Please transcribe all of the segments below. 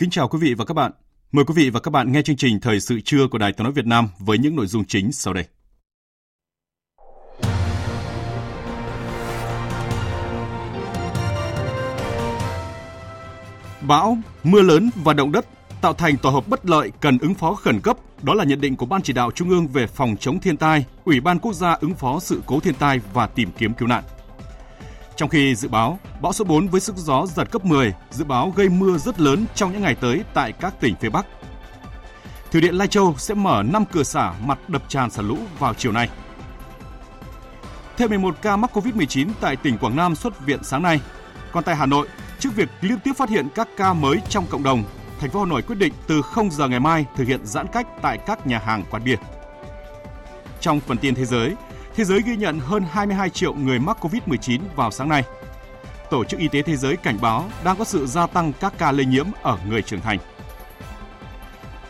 Kính chào quý vị và các bạn. Mời quý vị và các bạn nghe chương trình Thời sự trưa của Đài Tiếng nói Việt Nam với những nội dung chính sau đây. Bão, mưa lớn và động đất tạo thành tổ hợp bất lợi cần ứng phó khẩn cấp. Đó là nhận định của Ban chỉ đạo Trung ương về phòng chống thiên tai, Ủy ban Quốc gia ứng phó sự cố thiên tai và tìm kiếm cứu nạn. Trong khi dự báo, bão số 4 với sức gió giật cấp 10 dự báo gây mưa rất lớn trong những ngày tới tại các tỉnh phía Bắc. Thủy điện Lai Châu sẽ mở 5 cửa xả mặt đập tràn xả lũ vào chiều nay. Thêm 11 ca mắc COVID-19 tại tỉnh Quảng Nam xuất viện sáng nay. Còn tại Hà Nội, trước việc liên tiếp phát hiện các ca mới trong cộng đồng, thành phố Hà Nội quyết định từ 0 giờ ngày mai thực hiện giãn cách tại các nhà hàng quán bia. Trong phần tin thế giới, thế giới ghi nhận hơn 22 triệu người mắc COVID-19 vào sáng nay. Tổ chức Y tế Thế giới cảnh báo đang có sự gia tăng các ca lây nhiễm ở người trưởng thành.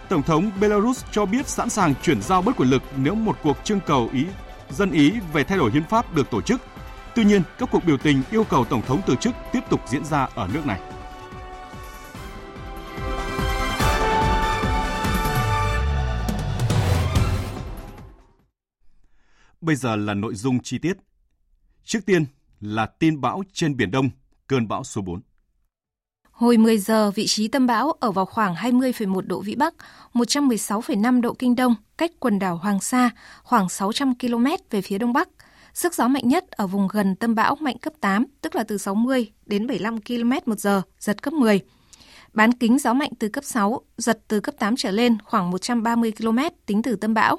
Tổng thống Belarus cho biết sẵn sàng chuyển giao bất quyền lực nếu một cuộc trưng cầu ý dân ý về thay đổi hiến pháp được tổ chức. Tuy nhiên, các cuộc biểu tình yêu cầu tổng thống từ chức tiếp tục diễn ra ở nước này. Bây giờ là nội dung chi tiết. Trước tiên là tin bão trên Biển Đông, cơn bão số 4. Hồi 10 giờ, vị trí tâm bão ở vào khoảng 20,1 độ Vĩ Bắc, 116,5 độ Kinh Đông, cách quần đảo Hoàng Sa khoảng 600 km về phía Đông Bắc. Sức gió mạnh nhất ở vùng gần tâm bão mạnh cấp 8, tức là từ 60 đến 75 km một giờ, giật cấp 10. Bán kính gió mạnh từ cấp 6, giật từ cấp 8 trở lên khoảng 130 km tính từ tâm bão.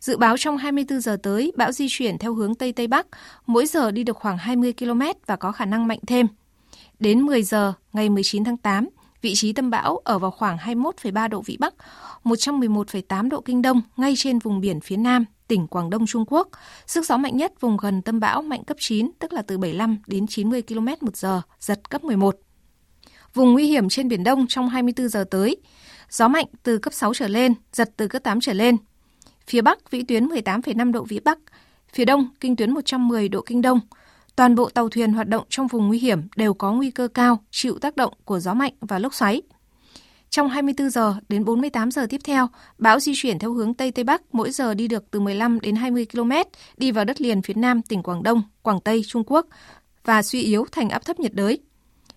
Dự báo trong 24 giờ tới, bão di chuyển theo hướng Tây Tây Bắc, mỗi giờ đi được khoảng 20 km và có khả năng mạnh thêm. Đến 10 giờ ngày 19 tháng 8, vị trí tâm bão ở vào khoảng 21,3 độ Vĩ Bắc, 111,8 độ Kinh Đông ngay trên vùng biển phía Nam, tỉnh Quảng Đông Trung Quốc. Sức gió mạnh nhất vùng gần tâm bão mạnh cấp 9, tức là từ 75 đến 90 km một giờ, giật cấp 11. Vùng nguy hiểm trên Biển Đông trong 24 giờ tới, gió mạnh từ cấp 6 trở lên, giật từ cấp 8 trở lên, Phía Bắc vĩ tuyến 18,5 độ vĩ Bắc, phía Đông kinh tuyến 110 độ kinh Đông. Toàn bộ tàu thuyền hoạt động trong vùng nguy hiểm đều có nguy cơ cao chịu tác động của gió mạnh và lốc xoáy. Trong 24 giờ đến 48 giờ tiếp theo, bão di chuyển theo hướng Tây Tây Bắc, mỗi giờ đi được từ 15 đến 20 km, đi vào đất liền phía Nam tỉnh Quảng Đông, Quảng Tây, Trung Quốc và suy yếu thành áp thấp nhiệt đới.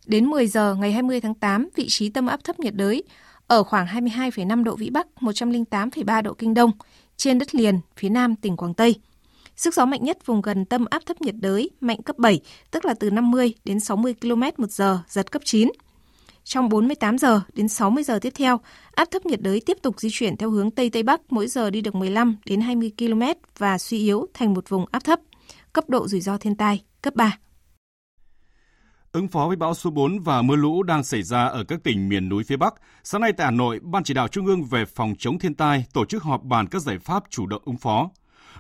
Đến 10 giờ ngày 20 tháng 8, vị trí tâm áp thấp nhiệt đới ở khoảng 22,5 độ Vĩ Bắc, 108,3 độ Kinh Đông, trên đất liền phía nam tỉnh Quảng Tây. Sức gió mạnh nhất vùng gần tâm áp thấp nhiệt đới mạnh cấp 7, tức là từ 50 đến 60 km một giờ, giật cấp 9. Trong 48 giờ đến 60 giờ tiếp theo, áp thấp nhiệt đới tiếp tục di chuyển theo hướng Tây Tây Bắc mỗi giờ đi được 15 đến 20 km và suy yếu thành một vùng áp thấp. Cấp độ rủi ro thiên tai cấp 3. Ứng phó với bão số 4 và mưa lũ đang xảy ra ở các tỉnh miền núi phía Bắc, sáng nay tại Hà Nội, Ban chỉ đạo Trung ương về phòng chống thiên tai tổ chức họp bàn các giải pháp chủ động ứng phó.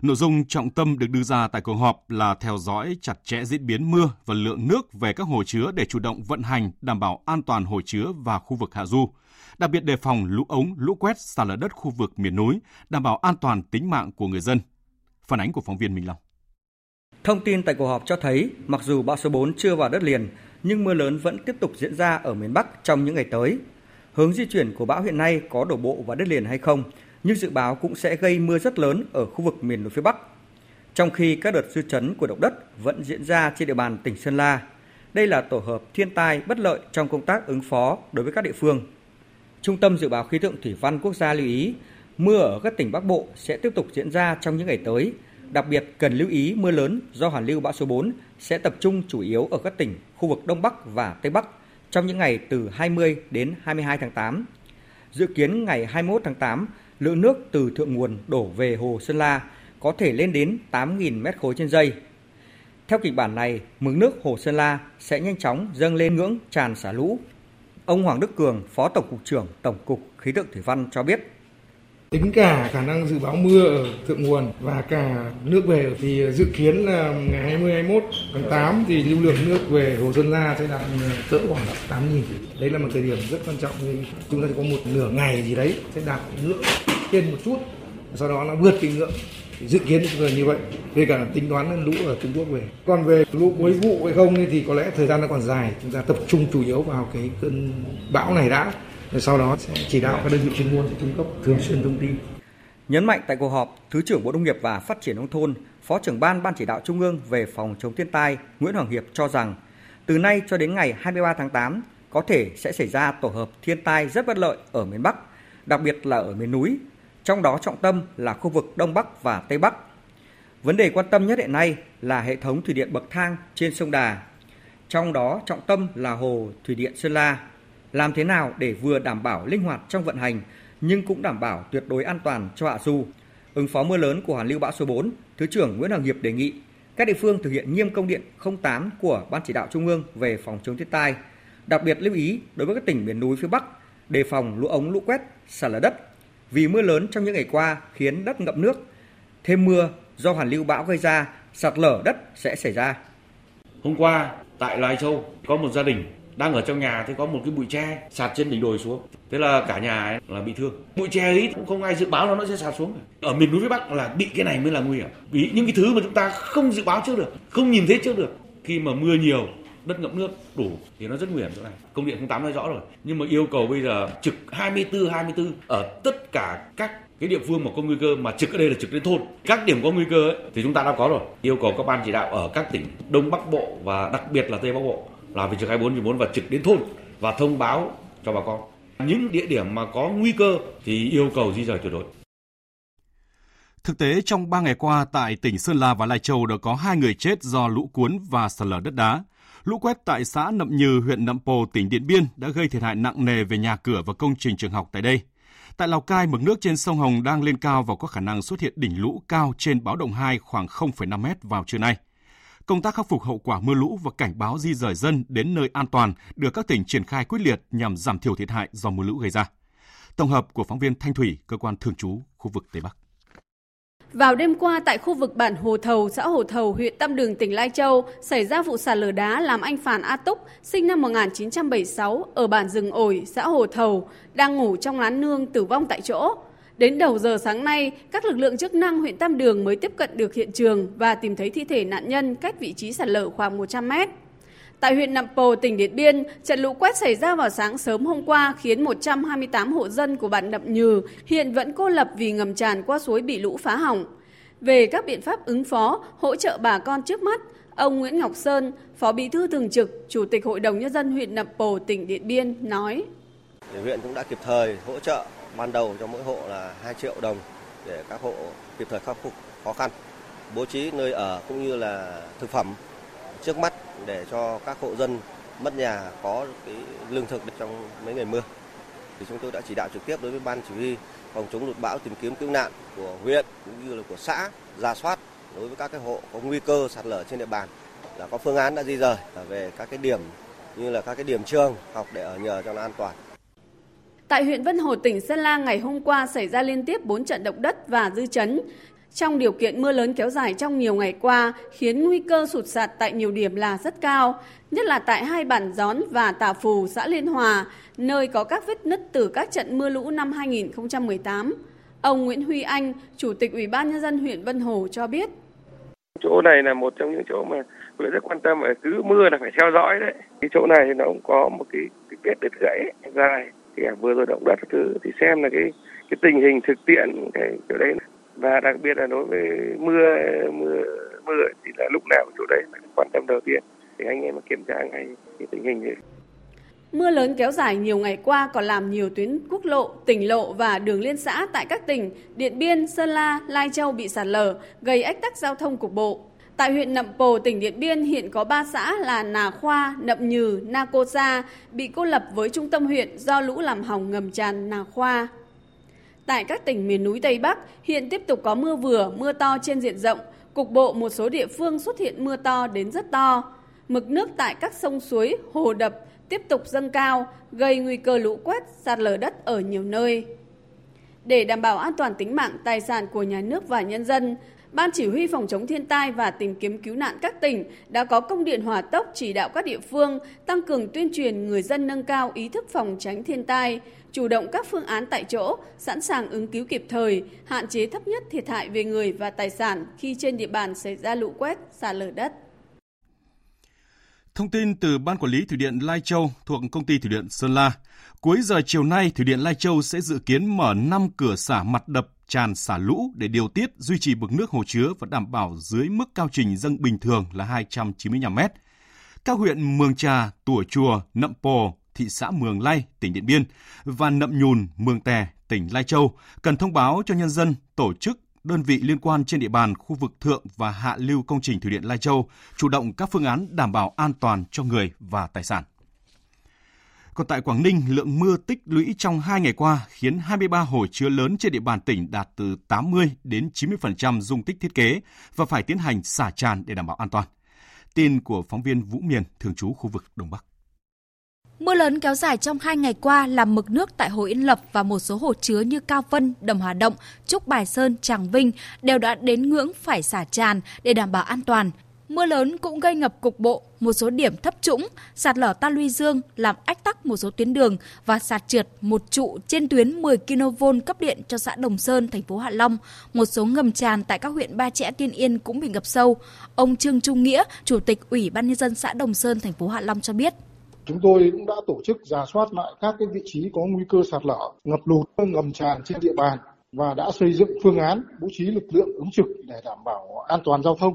Nội dung trọng tâm được đưa ra tại cuộc họp là theo dõi chặt chẽ diễn biến mưa và lượng nước về các hồ chứa để chủ động vận hành đảm bảo an toàn hồ chứa và khu vực hạ du. Đặc biệt đề phòng lũ ống, lũ quét, sạt lở đất khu vực miền núi, đảm bảo an toàn tính mạng của người dân. Phản ánh của phóng viên Minh Long. Thông tin tại cuộc họp cho thấy, mặc dù bão số 4 chưa vào đất liền, nhưng mưa lớn vẫn tiếp tục diễn ra ở miền Bắc trong những ngày tới. Hướng di chuyển của bão hiện nay có đổ bộ vào đất liền hay không, nhưng dự báo cũng sẽ gây mưa rất lớn ở khu vực miền núi phía Bắc. Trong khi các đợt dư chấn của động đất vẫn diễn ra trên địa bàn tỉnh Sơn La, đây là tổ hợp thiên tai bất lợi trong công tác ứng phó đối với các địa phương. Trung tâm Dự báo Khí tượng Thủy văn Quốc gia lưu ý, mưa ở các tỉnh Bắc Bộ sẽ tiếp tục diễn ra trong những ngày tới, Đặc biệt cần lưu ý mưa lớn do hoàn lưu bão số 4 sẽ tập trung chủ yếu ở các tỉnh khu vực Đông Bắc và Tây Bắc trong những ngày từ 20 đến 22 tháng 8. Dự kiến ngày 21 tháng 8, lượng nước từ thượng nguồn đổ về hồ Sơn La có thể lên đến 8.000 mét khối trên giây. Theo kịch bản này, mực nước hồ Sơn La sẽ nhanh chóng dâng lên ngưỡng tràn xả lũ. Ông Hoàng Đức Cường, Phó Tổng cục trưởng Tổng cục Khí tượng Thủy văn cho biết tính cả khả năng dự báo mưa ở thượng nguồn và cả nước về thì dự kiến là ngày 20 21 tháng 8 thì lưu lượng nước về hồ Sơn La sẽ đạt ừ, cỡ khoảng 8.000. đấy là một thời điểm rất quan trọng chúng ta sẽ có một nửa ngày gì đấy sẽ đạt nước trên một chút, sau đó nó vượt cái ngưỡng. Dự kiến là như vậy về cả tính toán lũ ở Trung Quốc về. Còn về lũ cuối vụ hay không thì có lẽ thời gian nó còn dài. Chúng ta tập trung chủ yếu vào cái cơn bão này đã rồi sau đó sẽ chỉ đạo các đơn vị chuyên môn sẽ cung cấp thường xuyên thông tin. Nhấn mạnh tại cuộc họp, Thứ trưởng Bộ Nông nghiệp và Phát triển nông thôn, Phó trưởng ban Ban chỉ đạo Trung ương về phòng chống thiên tai Nguyễn Hoàng Hiệp cho rằng, từ nay cho đến ngày 23 tháng 8 có thể sẽ xảy ra tổ hợp thiên tai rất bất lợi ở miền Bắc, đặc biệt là ở miền núi, trong đó trọng tâm là khu vực Đông Bắc và Tây Bắc. Vấn đề quan tâm nhất hiện nay là hệ thống thủy điện bậc thang trên sông Đà. Trong đó trọng tâm là hồ thủy điện Sơn La, làm thế nào để vừa đảm bảo linh hoạt trong vận hành nhưng cũng đảm bảo tuyệt đối an toàn cho hạ du. Ứng phó mưa lớn của hoàn lưu bão số 4, Thứ trưởng Nguyễn Hoàng Hiệp đề nghị các địa phương thực hiện nghiêm công điện 08 của Ban chỉ đạo Trung ương về phòng chống thiên tai, đặc biệt lưu ý đối với các tỉnh miền núi phía Bắc đề phòng lũ ống lũ quét, sạt lở đất. Vì mưa lớn trong những ngày qua khiến đất ngập nước, thêm mưa do hoàn lưu bão gây ra, sạt lở đất sẽ xảy ra. Hôm qua tại Lai Châu có một gia đình đang ở trong nhà thì có một cái bụi tre sạt trên đỉnh đồi xuống thế là cả nhà ấy là bị thương bụi tre ấy cũng không ai dự báo là nó sẽ sạt xuống ở miền núi phía bắc là bị cái này mới là nguy hiểm vì những cái thứ mà chúng ta không dự báo trước được không nhìn thấy trước được khi mà mưa nhiều đất ngập nước đủ thì nó rất nguy hiểm chỗ này. Công điện 08 nói rõ rồi. Nhưng mà yêu cầu bây giờ trực 24 24 ở tất cả các cái địa phương mà có nguy cơ mà trực ở đây là trực đến thôn. Các điểm có nguy cơ ấy, thì chúng ta đã có rồi. Yêu cầu các ban chỉ đạo ở các tỉnh Đông Bắc Bộ và đặc biệt là Tây Bắc Bộ là việc trực 24 trên 4 và trực đến thôn và thông báo cho bà con. Những địa điểm mà có nguy cơ thì yêu cầu di rời tuyệt đối. Thực tế, trong 3 ngày qua tại tỉnh Sơn La và Lai Châu đã có hai người chết do lũ cuốn và sạt lở đất đá. Lũ quét tại xã Nậm Nhừ, huyện Nậm Pồ, tỉnh Điện Biên đã gây thiệt hại nặng nề về nhà cửa và công trình trường học tại đây. Tại Lào Cai, mực nước trên sông Hồng đang lên cao và có khả năng xuất hiện đỉnh lũ cao trên báo động 2 khoảng 0,5 mét vào trưa nay. Công tác khắc phục hậu quả mưa lũ và cảnh báo di rời dân đến nơi an toàn được các tỉnh triển khai quyết liệt nhằm giảm thiểu thiệt hại do mưa lũ gây ra. Tổng hợp của phóng viên Thanh Thủy, cơ quan thường trú khu vực Tây Bắc. Vào đêm qua tại khu vực bản Hồ Thầu, xã Hồ Thầu, huyện Tam Đường, tỉnh Lai Châu, xảy ra vụ sạt lở đá làm anh Phàn A Túc, sinh năm 1976, ở bản rừng ổi, xã Hồ Thầu, đang ngủ trong lán nương tử vong tại chỗ. Đến đầu giờ sáng nay, các lực lượng chức năng huyện Tam Đường mới tiếp cận được hiện trường và tìm thấy thi thể nạn nhân cách vị trí sạt lở khoảng 100 mét. Tại huyện Nậm Pồ, tỉnh Điện Biên, trận lũ quét xảy ra vào sáng sớm hôm qua khiến 128 hộ dân của bản Nậm Nhừ hiện vẫn cô lập vì ngầm tràn qua suối bị lũ phá hỏng. Về các biện pháp ứng phó, hỗ trợ bà con trước mắt, ông Nguyễn Ngọc Sơn, Phó Bí thư Thường trực, Chủ tịch Hội đồng Nhân dân huyện Nậm Pồ, tỉnh Điện Biên nói. Huyện cũng đã kịp thời hỗ trợ ban đầu cho mỗi hộ là 2 triệu đồng để các hộ kịp thời khắc phục khó khăn, bố trí nơi ở cũng như là thực phẩm trước mắt để cho các hộ dân mất nhà có cái lương thực trong mấy ngày mưa. Thì chúng tôi đã chỉ đạo trực tiếp đối với ban chỉ huy phòng chống lụt bão tìm kiếm cứu nạn của huyện cũng như là của xã ra soát đối với các cái hộ có nguy cơ sạt lở trên địa bàn là có phương án đã di rời về các cái điểm như là các cái điểm trường học để ở nhờ cho nó an toàn. Tại huyện Vân Hồ, tỉnh Sơn La ngày hôm qua xảy ra liên tiếp 4 trận động đất và dư chấn. Trong điều kiện mưa lớn kéo dài trong nhiều ngày qua, khiến nguy cơ sụt sạt tại nhiều điểm là rất cao, nhất là tại hai bản Gión và Tà Phù, xã Liên Hòa, nơi có các vết nứt từ các trận mưa lũ năm 2018. Ông Nguyễn Huy Anh, Chủ tịch Ủy ban Nhân dân huyện Vân Hồ cho biết. Chỗ này là một trong những chỗ mà huyện rất quan tâm, cứ mưa là phải theo dõi đấy. Cái chỗ này thì nó cũng có một cái, cái vết đứt gãy dài thì vừa rồi động đất thứ thì xem là cái cái tình hình thực tiễn cái chỗ đấy và đặc biệt là đối với mưa mưa mưa thì là lúc nào chỗ đấy là quan tâm đầu tiên thì anh em kiểm tra ngay cái tình hình ấy. Mưa lớn kéo dài nhiều ngày qua còn làm nhiều tuyến quốc lộ, tỉnh lộ và đường liên xã tại các tỉnh Điện Biên, Sơn La, Lai Châu bị sạt lở, gây ách tắc giao thông cục bộ. Tại huyện Nậm Pồ, tỉnh Điện Biên hiện có 3 xã là Nà Khoa, Nậm Nhừ, Na Cô Sa bị cô lập với trung tâm huyện do lũ làm hỏng ngầm tràn Nà Khoa. Tại các tỉnh miền núi Tây Bắc, hiện tiếp tục có mưa vừa, mưa to trên diện rộng. Cục bộ một số địa phương xuất hiện mưa to đến rất to. Mực nước tại các sông suối, hồ đập tiếp tục dâng cao, gây nguy cơ lũ quét, sạt lở đất ở nhiều nơi. Để đảm bảo an toàn tính mạng, tài sản của nhà nước và nhân dân, Ban Chỉ huy Phòng chống thiên tai và tìm kiếm cứu nạn các tỉnh đã có công điện hỏa tốc chỉ đạo các địa phương tăng cường tuyên truyền người dân nâng cao ý thức phòng tránh thiên tai, chủ động các phương án tại chỗ, sẵn sàng ứng cứu kịp thời, hạn chế thấp nhất thiệt hại về người và tài sản khi trên địa bàn xảy ra lũ quét, sạt lở đất. Thông tin từ Ban Quản lý Thủy điện Lai Châu thuộc Công ty Thủy điện Sơn La. Cuối giờ chiều nay, Thủy điện Lai Châu sẽ dự kiến mở 5 cửa xả mặt đập tràn xả lũ để điều tiết, duy trì mực nước hồ chứa và đảm bảo dưới mức cao trình dâng bình thường là 295 m. Các huyện Mường Trà, Tủa Chùa, Nậm Pồ, thị xã Mường Lay, tỉnh Điện Biên và Nậm Nhùn, Mường Tè, tỉnh Lai Châu cần thông báo cho nhân dân, tổ chức, đơn vị liên quan trên địa bàn khu vực thượng và hạ lưu công trình thủy điện Lai Châu chủ động các phương án đảm bảo an toàn cho người và tài sản. Còn tại Quảng Ninh, lượng mưa tích lũy trong 2 ngày qua khiến 23 hồ chứa lớn trên địa bàn tỉnh đạt từ 80 đến 90% dung tích thiết kế và phải tiến hành xả tràn để đảm bảo an toàn. Tin của phóng viên Vũ Miền, thường trú khu vực Đông Bắc. Mưa lớn kéo dài trong hai ngày qua làm mực nước tại Hồ Yên Lập và một số hồ chứa như Cao Vân, Đầm Hà Động, Trúc Bài Sơn, Tràng Vinh đều đã đến ngưỡng phải xả tràn để đảm bảo an toàn. Mưa lớn cũng gây ngập cục bộ một số điểm thấp trũng, sạt lở ta luy dương làm ách tắc một số tuyến đường và sạt trượt một trụ trên tuyến 10 kV cấp điện cho xã Đồng Sơn, thành phố Hạ Long. Một số ngầm tràn tại các huyện Ba Chẽ, Tiên Yên cũng bị ngập sâu. Ông Trương Trung Nghĩa, Chủ tịch Ủy ban nhân dân xã Đồng Sơn, thành phố Hạ Long cho biết. Chúng tôi cũng đã tổ chức giả soát lại các cái vị trí có nguy cơ sạt lở, ngập lụt, ngầm tràn trên địa bàn và đã xây dựng phương án bố trí lực lượng ứng trực để đảm bảo an toàn giao thông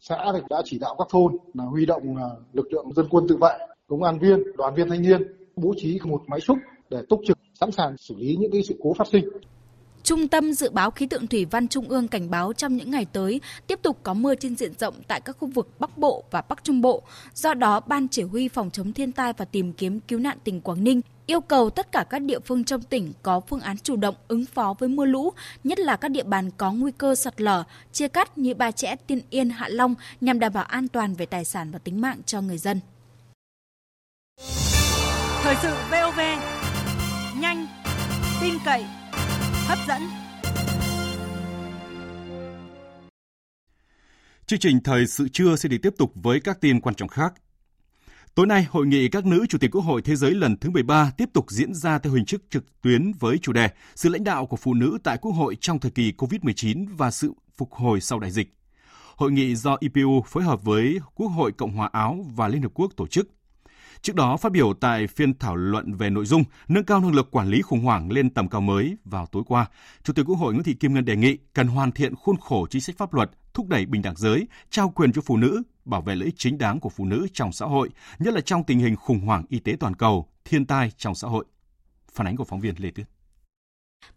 xã thì đã chỉ đạo các thôn là huy động à, lực lượng dân quân tự vệ, công an viên, đoàn viên thanh niên bố trí một máy xúc để túc trực sẵn sàng xử lý những cái sự cố phát sinh. Trung tâm Dự báo Khí tượng Thủy văn Trung ương cảnh báo trong những ngày tới tiếp tục có mưa trên diện rộng tại các khu vực Bắc Bộ và Bắc Trung Bộ. Do đó, Ban Chỉ huy Phòng chống thiên tai và tìm kiếm cứu nạn tỉnh Quảng Ninh yêu cầu tất cả các địa phương trong tỉnh có phương án chủ động ứng phó với mưa lũ, nhất là các địa bàn có nguy cơ sạt lở, chia cắt như Ba Chẽ, Tiên Yên, Hạ Long nhằm đảm bảo an toàn về tài sản và tính mạng cho người dân. Thời sự VOV, nhanh, tin cậy, hấp dẫn. Chương trình thời sự trưa sẽ được tiếp tục với các tin quan trọng khác. Tối nay, hội nghị các nữ chủ tịch Quốc hội Thế giới lần thứ 13 tiếp tục diễn ra theo hình thức trực tuyến với chủ đề Sự lãnh đạo của phụ nữ tại Quốc hội trong thời kỳ COVID-19 và sự phục hồi sau đại dịch. Hội nghị do IPU phối hợp với Quốc hội Cộng hòa Áo và Liên Hợp Quốc tổ chức. Trước đó, phát biểu tại phiên thảo luận về nội dung nâng cao năng lực quản lý khủng hoảng lên tầm cao mới vào tối qua, Chủ tịch Quốc hội Nguyễn Thị Kim Ngân đề nghị cần hoàn thiện khuôn khổ chính sách pháp luật, thúc đẩy bình đẳng giới, trao quyền cho phụ nữ, bảo vệ lợi ích chính đáng của phụ nữ trong xã hội, nhất là trong tình hình khủng hoảng y tế toàn cầu, thiên tai trong xã hội. Phản ánh của phóng viên Lê Tuyết.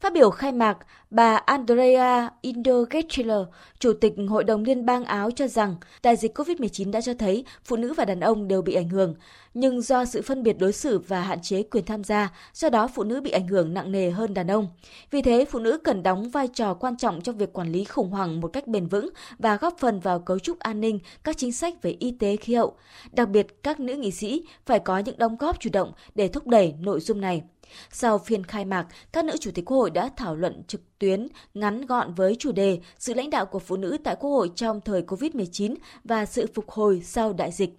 Phát biểu khai mạc, bà Andrea Indogetchler, Chủ tịch Hội đồng Liên bang Áo cho rằng đại dịch COVID-19 đã cho thấy phụ nữ và đàn ông đều bị ảnh hưởng, nhưng do sự phân biệt đối xử và hạn chế quyền tham gia, do đó phụ nữ bị ảnh hưởng nặng nề hơn đàn ông. Vì thế, phụ nữ cần đóng vai trò quan trọng trong việc quản lý khủng hoảng một cách bền vững và góp phần vào cấu trúc an ninh, các chính sách về y tế khí hậu. Đặc biệt, các nữ nghị sĩ phải có những đóng góp chủ động để thúc đẩy nội dung này. Sau phiên khai mạc, các nữ chủ tịch Quốc hội đã thảo luận trực tuyến ngắn gọn với chủ đề Sự lãnh đạo của phụ nữ tại Quốc hội trong thời COVID-19 và sự phục hồi sau đại dịch.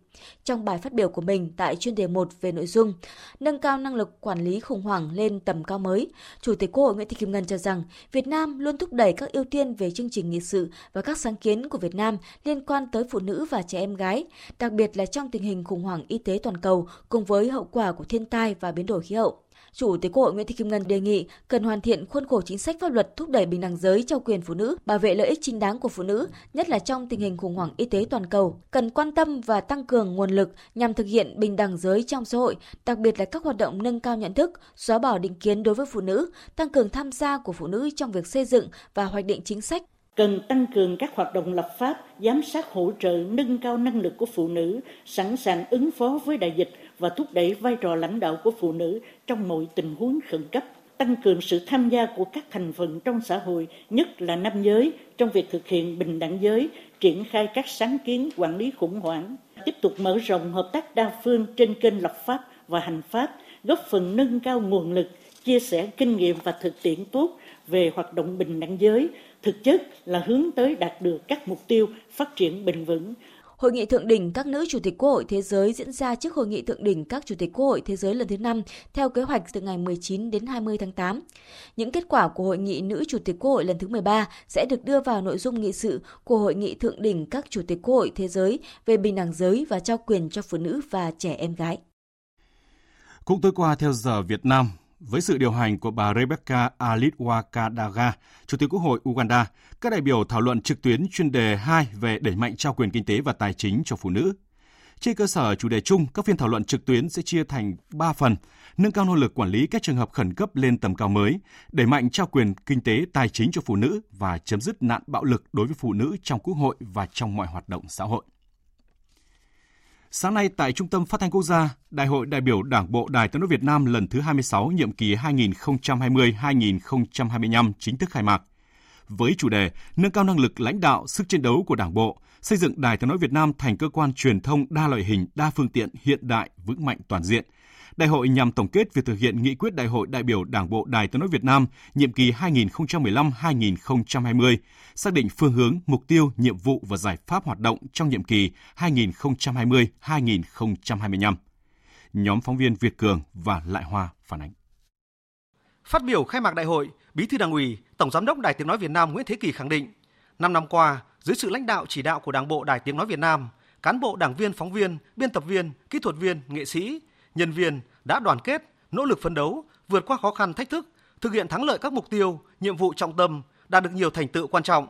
Trong bài phát biểu của mình tại chuyên đề 1 về nội dung nâng cao năng lực quản lý khủng hoảng lên tầm cao mới, Chủ tịch Quốc hội Nguyễn Thị Kim Ngân cho rằng Việt Nam luôn thúc đẩy các ưu tiên về chương trình nghị sự và các sáng kiến của Việt Nam liên quan tới phụ nữ và trẻ em gái, đặc biệt là trong tình hình khủng hoảng y tế toàn cầu cùng với hậu quả của thiên tai và biến đổi khí hậu. Chủ tịch Quốc hội Nguyễn Thị Kim Ngân đề nghị cần hoàn thiện khuôn khổ chính sách pháp luật thúc đẩy bình đẳng giới cho quyền phụ nữ, bảo vệ lợi ích chính đáng của phụ nữ, nhất là trong tình hình khủng hoảng y tế toàn cầu. Cần quan tâm và tăng cường nguồn lực nhằm thực hiện bình đẳng giới trong xã hội, đặc biệt là các hoạt động nâng cao nhận thức, xóa bỏ định kiến đối với phụ nữ, tăng cường tham gia của phụ nữ trong việc xây dựng và hoạch định chính sách cần tăng cường các hoạt động lập pháp, giám sát hỗ trợ, nâng cao năng lực của phụ nữ, sẵn sàng ứng phó với đại dịch và thúc đẩy vai trò lãnh đạo của phụ nữ trong mọi tình huống khẩn cấp tăng cường sự tham gia của các thành phần trong xã hội, nhất là nam giới, trong việc thực hiện bình đẳng giới, triển khai các sáng kiến quản lý khủng hoảng, tiếp tục mở rộng hợp tác đa phương trên kênh lập pháp và hành pháp, góp phần nâng cao nguồn lực, chia sẻ kinh nghiệm và thực tiễn tốt về hoạt động bình đẳng giới, thực chất là hướng tới đạt được các mục tiêu phát triển bền vững, Hội nghị thượng đỉnh các nữ chủ tịch Quốc hội thế giới diễn ra trước Hội nghị thượng đỉnh các chủ tịch Quốc hội thế giới lần thứ 5 theo kế hoạch từ ngày 19 đến 20 tháng 8. Những kết quả của Hội nghị nữ chủ tịch Quốc hội lần thứ 13 sẽ được đưa vào nội dung nghị sự của Hội nghị thượng đỉnh các chủ tịch Quốc hội thế giới về bình đẳng giới và trao quyền cho phụ nữ và trẻ em gái. Cũng tối qua theo giờ Việt Nam, với sự điều hành của bà Rebecca Alitwakadaga, Chủ tịch Quốc hội Uganda, các đại biểu thảo luận trực tuyến chuyên đề 2 về đẩy mạnh trao quyền kinh tế và tài chính cho phụ nữ. Trên cơ sở chủ đề chung, các phiên thảo luận trực tuyến sẽ chia thành 3 phần, nâng cao nỗ lực quản lý các trường hợp khẩn cấp lên tầm cao mới, đẩy mạnh trao quyền kinh tế tài chính cho phụ nữ và chấm dứt nạn bạo lực đối với phụ nữ trong quốc hội và trong mọi hoạt động xã hội. Sáng nay tại Trung tâm Phát thanh Quốc gia, Đại hội đại biểu Đảng bộ Đài Tiếng nói Việt Nam lần thứ 26 nhiệm kỳ 2020-2025 chính thức khai mạc. Với chủ đề nâng cao năng lực lãnh đạo, sức chiến đấu của Đảng bộ, xây dựng Đài Tiếng nói Việt Nam thành cơ quan truyền thông đa loại hình, đa phương tiện, hiện đại, vững mạnh toàn diện – Đại hội nhằm tổng kết việc thực hiện nghị quyết Đại hội đại biểu Đảng bộ Đài Tiếng nói Việt Nam nhiệm kỳ 2015-2020, xác định phương hướng, mục tiêu, nhiệm vụ và giải pháp hoạt động trong nhiệm kỳ 2020-2025. Nhóm phóng viên Việt Cường và Lại Hoa phản ánh. Phát biểu khai mạc đại hội, Bí thư Đảng ủy, Tổng giám đốc Đài Tiếng nói Việt Nam Nguyễn Thế Kỳ khẳng định, năm năm qua, dưới sự lãnh đạo chỉ đạo của Đảng bộ Đài Tiếng nói Việt Nam, cán bộ đảng viên, phóng viên, biên tập viên, kỹ thuật viên, nghệ sĩ, nhân viên đã đoàn kết, nỗ lực phấn đấu, vượt qua khó khăn thách thức, thực hiện thắng lợi các mục tiêu, nhiệm vụ trọng tâm, đạt được nhiều thành tựu quan trọng.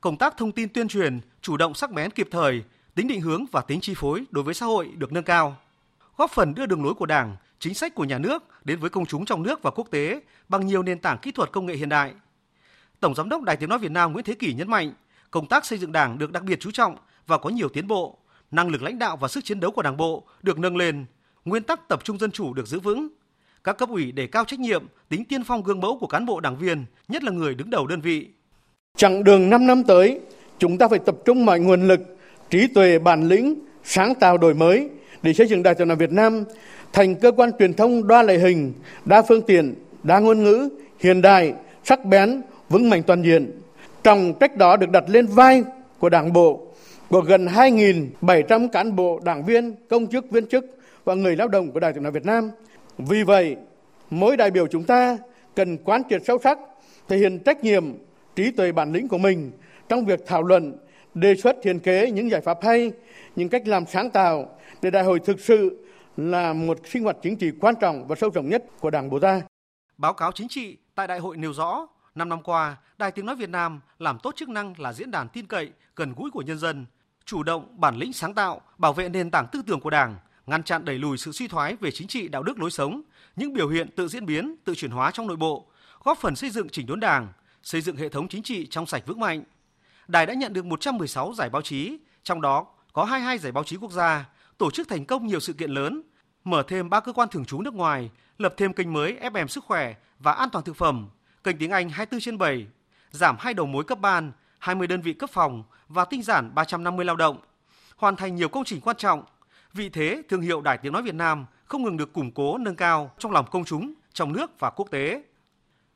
Công tác thông tin tuyên truyền, chủ động sắc bén kịp thời, tính định hướng và tính chi phối đối với xã hội được nâng cao. Góp phần đưa đường lối của Đảng, chính sách của nhà nước đến với công chúng trong nước và quốc tế bằng nhiều nền tảng kỹ thuật công nghệ hiện đại. Tổng giám đốc Đài Tiếng nói Việt Nam Nguyễn Thế Kỷ nhấn mạnh, công tác xây dựng Đảng được đặc biệt chú trọng và có nhiều tiến bộ, năng lực lãnh đạo và sức chiến đấu của Đảng bộ được nâng lên, nguyên tắc tập trung dân chủ được giữ vững. Các cấp ủy đề cao trách nhiệm, tính tiên phong gương mẫu của cán bộ đảng viên, nhất là người đứng đầu đơn vị. Chặng đường 5 năm tới, chúng ta phải tập trung mọi nguồn lực, trí tuệ, bản lĩnh, sáng tạo đổi mới để xây dựng Đài Truyền hình Việt Nam thành cơ quan truyền thông đa loại hình, đa phương tiện, đa ngôn ngữ, hiện đại, sắc bén, vững mạnh toàn diện. Trọng trách đó được đặt lên vai của Đảng bộ, của gần 2.700 cán bộ, đảng viên, công chức, viên chức và người lao động của Đài Tiếng nói Việt Nam. Vì vậy, mỗi đại biểu chúng ta cần quán triệt sâu sắc, thể hiện trách nhiệm, trí tuệ bản lĩnh của mình trong việc thảo luận, đề xuất thiền kế những giải pháp hay, những cách làm sáng tạo để đại hội thực sự là một sinh hoạt chính trị quan trọng và sâu rộng nhất của Đảng bộ ta. Báo cáo chính trị tại đại hội nêu rõ, năm năm qua, Đài Tiếng Nói Việt Nam làm tốt chức năng là diễn đàn tin cậy, gần gũi của nhân dân, chủ động, bản lĩnh sáng tạo, bảo vệ nền tảng tư tưởng của Đảng, ngăn chặn đẩy lùi sự suy thoái về chính trị đạo đức lối sống, những biểu hiện tự diễn biến, tự chuyển hóa trong nội bộ, góp phần xây dựng chỉnh đốn Đảng, xây dựng hệ thống chính trị trong sạch vững mạnh. Đài đã nhận được 116 giải báo chí, trong đó có 22 giải báo chí quốc gia, tổ chức thành công nhiều sự kiện lớn, mở thêm 3 cơ quan thường trú nước ngoài, lập thêm kênh mới FM Sức khỏe và An toàn thực phẩm, kênh tiếng Anh 24 trên 7, giảm hai đầu mối cấp ban, 20 đơn vị cấp phòng và tinh giản 350 lao động, hoàn thành nhiều công trình quan trọng Vị thế thương hiệu Đài Tiếng Nói Việt Nam không ngừng được củng cố nâng cao trong lòng công chúng, trong nước và quốc tế.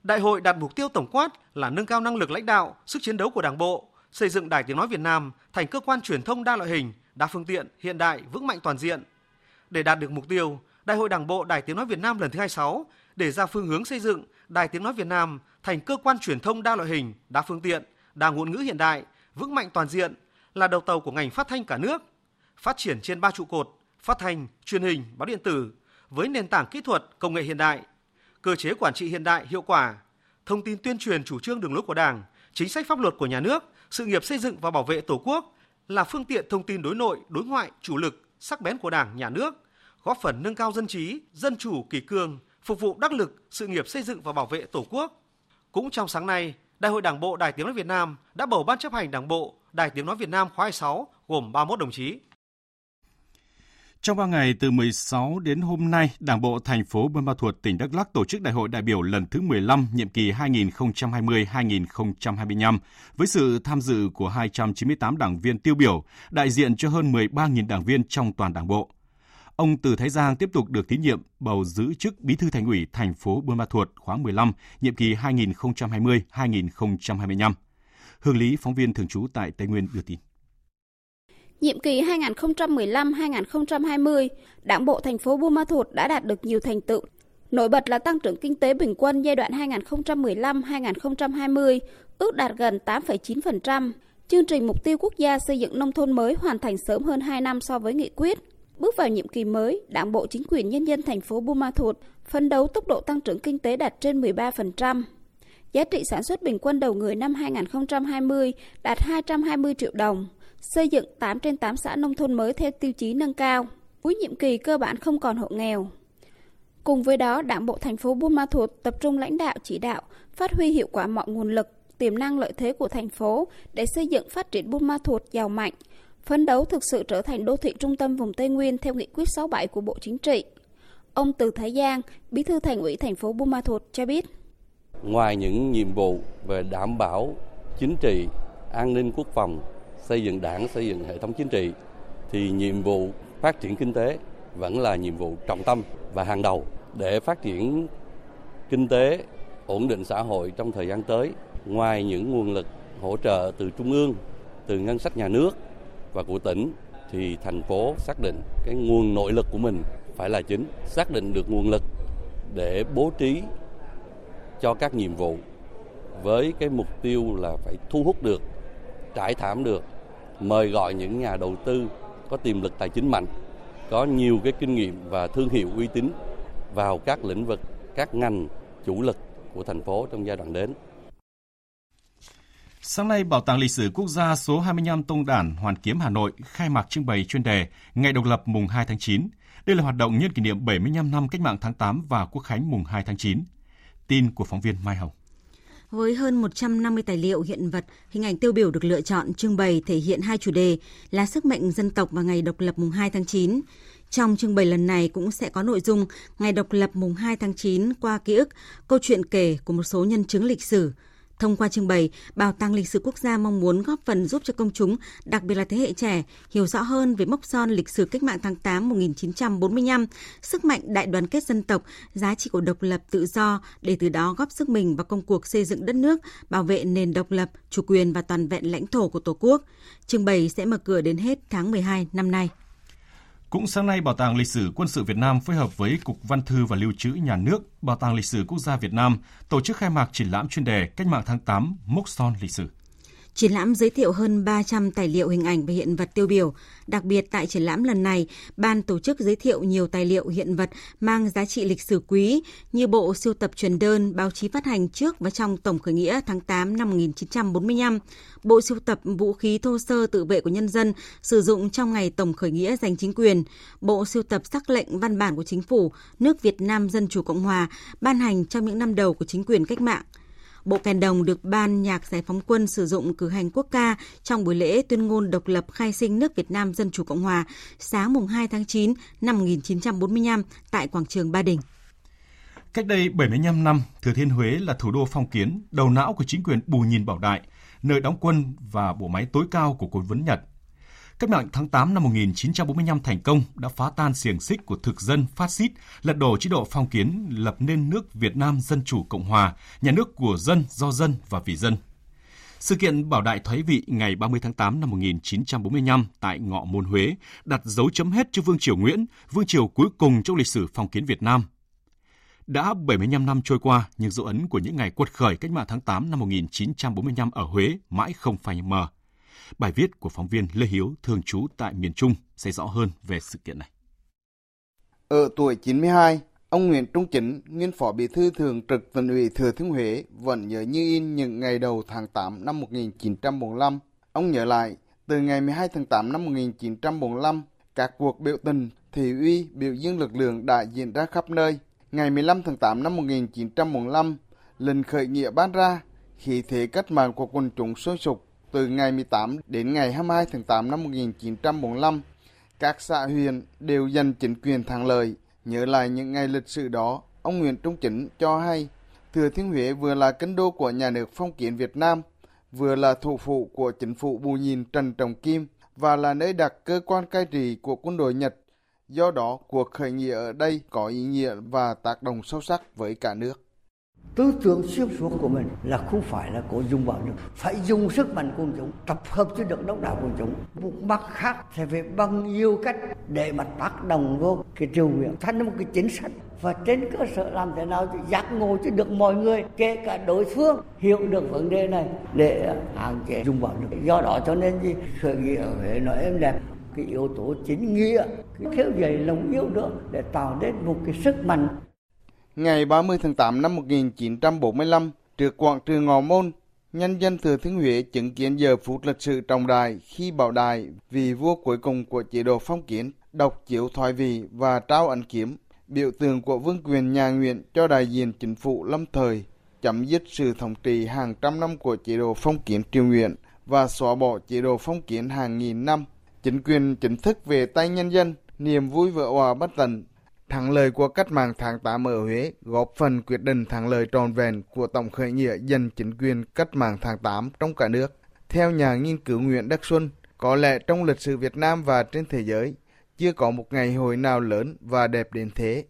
Đại hội đặt mục tiêu tổng quát là nâng cao năng lực lãnh đạo, sức chiến đấu của Đảng bộ, xây dựng Đài Tiếng Nói Việt Nam thành cơ quan truyền thông đa loại hình, đa phương tiện, hiện đại, vững mạnh toàn diện. Để đạt được mục tiêu, Đại hội Đảng bộ Đài Tiếng Nói Việt Nam lần thứ 26 để ra phương hướng xây dựng Đài Tiếng Nói Việt Nam thành cơ quan truyền thông đa loại hình, đa phương tiện, đa ngôn ngữ hiện đại, vững mạnh toàn diện là đầu tàu của ngành phát thanh cả nước – phát triển trên ba trụ cột phát thanh, truyền hình, báo điện tử với nền tảng kỹ thuật, công nghệ hiện đại, cơ chế quản trị hiện đại hiệu quả, thông tin tuyên truyền chủ trương đường lối của Đảng, chính sách pháp luật của nhà nước, sự nghiệp xây dựng và bảo vệ Tổ quốc là phương tiện thông tin đối nội, đối ngoại chủ lực, sắc bén của Đảng, nhà nước, góp phần nâng cao dân trí, dân chủ, kỳ cương, phục vụ đắc lực sự nghiệp xây dựng và bảo vệ Tổ quốc. Cũng trong sáng nay, Đại hội Đảng bộ Đài Tiếng nói Việt Nam đã bầu ban chấp hành Đảng bộ Đài Tiếng nói Việt Nam khóa 26 gồm 31 đồng chí. Trong 3 ngày từ 16 đến hôm nay, Đảng bộ thành phố Buôn Ma Thuột, tỉnh Đắk Lắk tổ chức Đại hội đại biểu lần thứ 15 nhiệm kỳ 2020-2025 với sự tham dự của 298 đảng viên tiêu biểu, đại diện cho hơn 13.000 đảng viên trong toàn Đảng bộ. Ông Từ Thái Giang tiếp tục được tín nhiệm bầu giữ chức Bí thư Thành ủy thành phố Buôn Ma Thuột khóa 15, nhiệm kỳ 2020-2025. Hương Lý, phóng viên thường trú tại Tây Nguyên đưa tin. Nhiệm kỳ 2015-2020, Đảng bộ thành phố Buôn Ma Thuột đã đạt được nhiều thành tựu. Nổi bật là tăng trưởng kinh tế bình quân giai đoạn 2015-2020 ước đạt gần 8,9%. Chương trình mục tiêu quốc gia xây dựng nông thôn mới hoàn thành sớm hơn 2 năm so với nghị quyết. Bước vào nhiệm kỳ mới, Đảng bộ chính quyền nhân dân thành phố Buôn Ma Thuột phấn đấu tốc độ tăng trưởng kinh tế đạt trên 13%. Giá trị sản xuất bình quân đầu người năm 2020 đạt 220 triệu đồng, xây dựng 8 trên 8 xã nông thôn mới theo tiêu chí nâng cao. Cuối nhiệm kỳ cơ bản không còn hộ nghèo. Cùng với đó, Đảng bộ thành phố Buôn Ma Thuột tập trung lãnh đạo chỉ đạo, phát huy hiệu quả mọi nguồn lực, tiềm năng lợi thế của thành phố để xây dựng phát triển Buôn Ma Thuột giàu mạnh, phấn đấu thực sự trở thành đô thị trung tâm vùng Tây Nguyên theo nghị quyết 67 của Bộ Chính trị. Ông Từ Thái Giang, Bí thư Thành ủy thành phố Buôn Ma Thuột cho biết. Ngoài những nhiệm vụ về đảm bảo chính trị, an ninh quốc phòng, xây dựng đảng, xây dựng hệ thống chính trị, thì nhiệm vụ phát triển kinh tế vẫn là nhiệm vụ trọng tâm và hàng đầu để phát triển kinh tế, ổn định xã hội trong thời gian tới. Ngoài những nguồn lực hỗ trợ từ trung ương, từ ngân sách nhà nước và của tỉnh thì thành phố xác định cái nguồn nội lực của mình phải là chính, xác định được nguồn lực để bố trí cho các nhiệm vụ với cái mục tiêu là phải thu hút được, trải thảm được, mời gọi những nhà đầu tư có tiềm lực tài chính mạnh, có nhiều cái kinh nghiệm và thương hiệu uy tín vào các lĩnh vực, các ngành chủ lực của thành phố trong giai đoạn đến. Sáng nay, Bảo tàng Lịch sử Quốc gia số 25 Tông Đản Hoàn Kiếm Hà Nội khai mạc trưng bày chuyên đề Ngày độc lập mùng 2 tháng 9. Đây là hoạt động nhân kỷ niệm 75 năm Cách mạng tháng 8 và Quốc khánh mùng 2 tháng 9. Tin của phóng viên Mai Hồng. Với hơn 150 tài liệu, hiện vật, hình ảnh tiêu biểu được lựa chọn trưng bày thể hiện hai chủ đề là sức mạnh dân tộc và ngày độc lập mùng 2 tháng 9. Trong trưng bày lần này cũng sẽ có nội dung ngày độc lập mùng 2 tháng 9 qua ký ức, câu chuyện kể của một số nhân chứng lịch sử, Thông qua trưng bày, Bảo tàng Lịch sử Quốc gia mong muốn góp phần giúp cho công chúng, đặc biệt là thế hệ trẻ, hiểu rõ hơn về mốc son lịch sử cách mạng tháng 8 1945, sức mạnh đại đoàn kết dân tộc, giá trị của độc lập tự do để từ đó góp sức mình vào công cuộc xây dựng đất nước, bảo vệ nền độc lập, chủ quyền và toàn vẹn lãnh thổ của Tổ quốc. Trưng bày sẽ mở cửa đến hết tháng 12 năm nay. Cũng sáng nay, Bảo tàng Lịch sử Quân sự Việt Nam phối hợp với Cục Văn thư và Lưu trữ Nhà nước, Bảo tàng Lịch sử Quốc gia Việt Nam tổ chức khai mạc triển lãm chuyên đề Cách mạng tháng 8, mốc son lịch sử. Triển lãm giới thiệu hơn 300 tài liệu hình ảnh và hiện vật tiêu biểu. Đặc biệt tại triển lãm lần này, ban tổ chức giới thiệu nhiều tài liệu hiện vật mang giá trị lịch sử quý như bộ siêu tập truyền đơn báo chí phát hành trước và trong Tổng khởi nghĩa tháng 8 năm 1945, bộ siêu tập vũ khí thô sơ tự vệ của nhân dân sử dụng trong ngày Tổng khởi nghĩa giành chính quyền, bộ siêu tập sắc lệnh văn bản của chính phủ nước Việt Nam Dân Chủ Cộng Hòa ban hành trong những năm đầu của chính quyền cách mạng – Bộ kèn đồng được Ban Nhạc Giải phóng quân sử dụng cử hành quốc ca trong buổi lễ tuyên ngôn độc lập khai sinh nước Việt Nam Dân Chủ Cộng Hòa sáng mùng 2 tháng 9 năm 1945 tại quảng trường Ba Đình. Cách đây 75 năm, Thừa Thiên Huế là thủ đô phong kiến, đầu não của chính quyền Bù Nhìn Bảo Đại, nơi đóng quân và bộ máy tối cao của quân vấn Nhật – Cách mạng tháng 8 năm 1945 thành công đã phá tan xiềng xích của thực dân phát xít, lật đổ chế độ phong kiến, lập nên nước Việt Nam Dân Chủ Cộng Hòa, nhà nước của dân, do dân và vì dân. Sự kiện Bảo Đại thoái vị ngày 30 tháng 8 năm 1945 tại Ngọ Môn Huế đặt dấu chấm hết cho Vương Triều Nguyễn, vương triều cuối cùng trong lịch sử phong kiến Việt Nam. Đã 75 năm trôi qua, nhưng dấu ấn của những ngày quật khởi cách mạng tháng 8 năm 1945 ở Huế mãi không phai mờ. Bài viết của phóng viên Lê Hiếu thường trú tại miền Trung sẽ rõ hơn về sự kiện này. Ở tuổi 92, Ông Nguyễn Trung Chính, nguyên phó bí thư thường trực tỉnh ủy Thừa Thiên Huế vẫn nhớ như in những ngày đầu tháng 8 năm 1945. Ông nhớ lại, từ ngày 12 tháng 8 năm 1945, các cuộc biểu tình, thị uy, biểu dương lực lượng đã diễn ra khắp nơi. Ngày 15 tháng 8 năm 1945, lệnh khởi nghĩa ban ra, khí thế cách mạng của quần chúng sôi sục từ ngày 18 đến ngày 22 tháng 8 năm 1945. Các xã huyện đều giành chính quyền thắng lợi. Nhớ lại những ngày lịch sử đó, ông Nguyễn Trung Chính cho hay, Thừa Thiên Huế vừa là kinh đô của nhà nước phong kiến Việt Nam, vừa là thủ phủ của chính phủ bù nhìn Trần Trọng Kim và là nơi đặt cơ quan cai trị của quân đội Nhật. Do đó, cuộc khởi nghĩa ở đây có ý nghĩa và tác động sâu sắc với cả nước. Tư tưởng xuyên suốt của mình là không phải là có dùng bạo lực, phải dùng sức mạnh của chúng, tập hợp cho được đông đảo của chúng. Một mặt khác thì phải bằng nhiều cách để mà tác động vô cái triều nguyện thành một cái chính sách. Và trên cơ sở làm thế nào để giác ngộ cho được mọi người kể cả đối phương hiểu được vấn đề này để hạn chế dùng bạo lực do đó cho nên gì? Khởi nghĩa ở huế nói em đẹp cái yếu tố chính nghĩa cái thiếu dày lòng yêu nước để tạo nên một cái sức mạnh Ngày 30 tháng 8 năm 1945, trước quảng trường Ngọ Môn, nhân dân Thừa Thiên Huế chứng kiến giờ phút lịch sử trọng đại khi bảo đại vì vua cuối cùng của chế độ phong kiến đọc chiếu thoại vị và trao ấn kiếm, biểu tượng của vương quyền nhà nguyện cho đại diện chính phủ lâm thời, chấm dứt sự thống trị hàng trăm năm của chế độ phong kiến triều nguyện và xóa bỏ chế độ phong kiến hàng nghìn năm. Chính quyền chính thức về tay nhân dân, niềm vui vỡ hòa bất tận Thắng lợi của cách mạng tháng 8 ở Huế góp phần quyết định thắng lợi tròn vẹn của tổng khởi nghĩa giành chính quyền cách mạng tháng 8 trong cả nước. Theo nhà nghiên cứu Nguyễn Đắc Xuân, có lẽ trong lịch sử Việt Nam và trên thế giới, chưa có một ngày hội nào lớn và đẹp đến thế.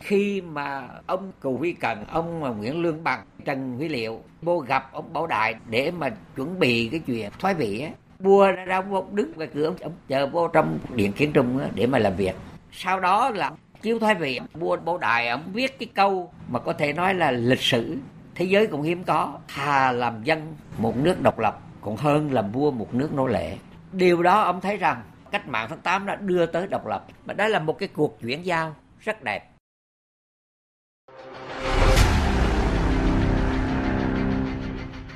Khi mà ông Cù Huy Cần, ông Nguyễn Lương Bằng, Trần Huy Liệu vô gặp ông Bảo Đại để mà chuẩn bị cái chuyện thoái vị á, vua ra một đứng ngoài cửa ông chờ vô trong điện kiến trung để mà làm việc sau đó là chiếu thái vị vua Bảo Đại ông viết cái câu mà có thể nói là lịch sử thế giới cũng hiếm có. Thà làm dân một nước độc lập còn hơn làm vua một nước nô lệ. Điều đó ông thấy rằng cách mạng tháng 8 đã đưa tới độc lập và đó là một cái cuộc chuyển giao rất đẹp.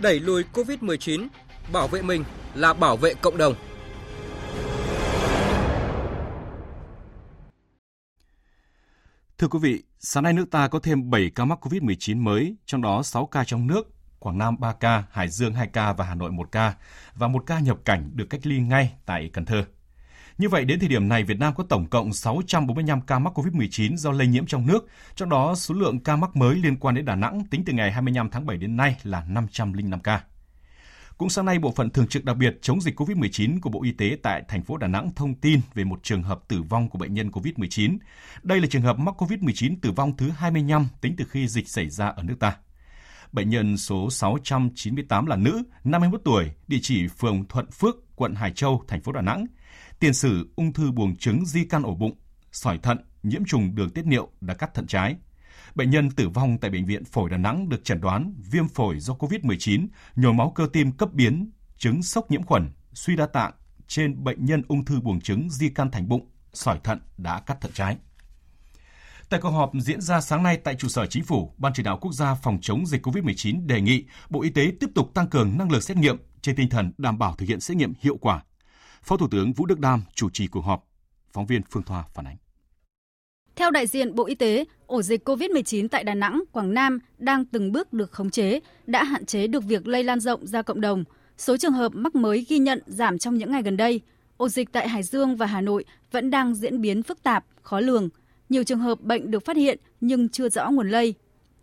Đẩy lùi Covid-19, bảo vệ mình là bảo vệ cộng đồng. Thưa quý vị, sáng nay nước ta có thêm 7 ca mắc COVID-19 mới, trong đó 6 ca trong nước, Quảng Nam 3 ca, Hải Dương 2 ca và Hà Nội 1 ca, và một ca nhập cảnh được cách ly ngay tại Cần Thơ. Như vậy, đến thời điểm này, Việt Nam có tổng cộng 645 ca mắc COVID-19 do lây nhiễm trong nước, trong đó số lượng ca mắc mới liên quan đến Đà Nẵng tính từ ngày 25 tháng 7 đến nay là 505 ca. Cũng sáng nay, Bộ phận Thường trực đặc biệt chống dịch COVID-19 của Bộ Y tế tại thành phố Đà Nẵng thông tin về một trường hợp tử vong của bệnh nhân COVID-19. Đây là trường hợp mắc COVID-19 tử vong thứ 25 tính từ khi dịch xảy ra ở nước ta. Bệnh nhân số 698 là nữ, 51 tuổi, địa chỉ phường Thuận Phước, quận Hải Châu, thành phố Đà Nẵng. Tiền sử ung thư buồng trứng di căn ổ bụng, sỏi thận, nhiễm trùng đường tiết niệu đã cắt thận trái. Bệnh nhân tử vong tại Bệnh viện Phổi Đà Nẵng được chẩn đoán viêm phổi do COVID-19, nhồi máu cơ tim cấp biến, chứng sốc nhiễm khuẩn, suy đa tạng trên bệnh nhân ung thư buồng trứng di căn thành bụng, sỏi thận đã cắt thận trái. Tại cuộc họp diễn ra sáng nay tại trụ sở chính phủ, Ban chỉ đạo quốc gia phòng chống dịch COVID-19 đề nghị Bộ Y tế tiếp tục tăng cường năng lực xét nghiệm trên tinh thần đảm bảo thực hiện xét nghiệm hiệu quả. Phó Thủ tướng Vũ Đức Đam chủ trì cuộc họp. Phóng viên Phương Thoa phản ánh. Theo đại diện Bộ Y tế, ổ dịch COVID-19 tại Đà Nẵng, Quảng Nam đang từng bước được khống chế, đã hạn chế được việc lây lan rộng ra cộng đồng. Số trường hợp mắc mới ghi nhận giảm trong những ngày gần đây. Ổ dịch tại Hải Dương và Hà Nội vẫn đang diễn biến phức tạp, khó lường. Nhiều trường hợp bệnh được phát hiện nhưng chưa rõ nguồn lây.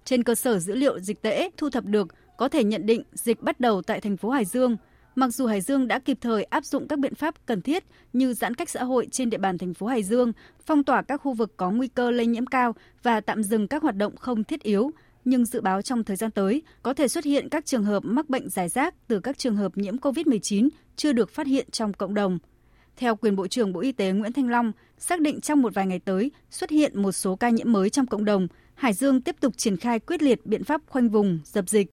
Trên cơ sở dữ liệu dịch tễ thu thập được, có thể nhận định dịch bắt đầu tại thành phố Hải Dương – Mặc dù Hải Dương đã kịp thời áp dụng các biện pháp cần thiết như giãn cách xã hội trên địa bàn thành phố Hải Dương, phong tỏa các khu vực có nguy cơ lây nhiễm cao và tạm dừng các hoạt động không thiết yếu, nhưng dự báo trong thời gian tới có thể xuất hiện các trường hợp mắc bệnh giải rác từ các trường hợp nhiễm COVID-19 chưa được phát hiện trong cộng đồng. Theo quyền Bộ trưởng Bộ Y tế Nguyễn Thanh Long, xác định trong một vài ngày tới xuất hiện một số ca nhiễm mới trong cộng đồng, Hải Dương tiếp tục triển khai quyết liệt biện pháp khoanh vùng, dập dịch.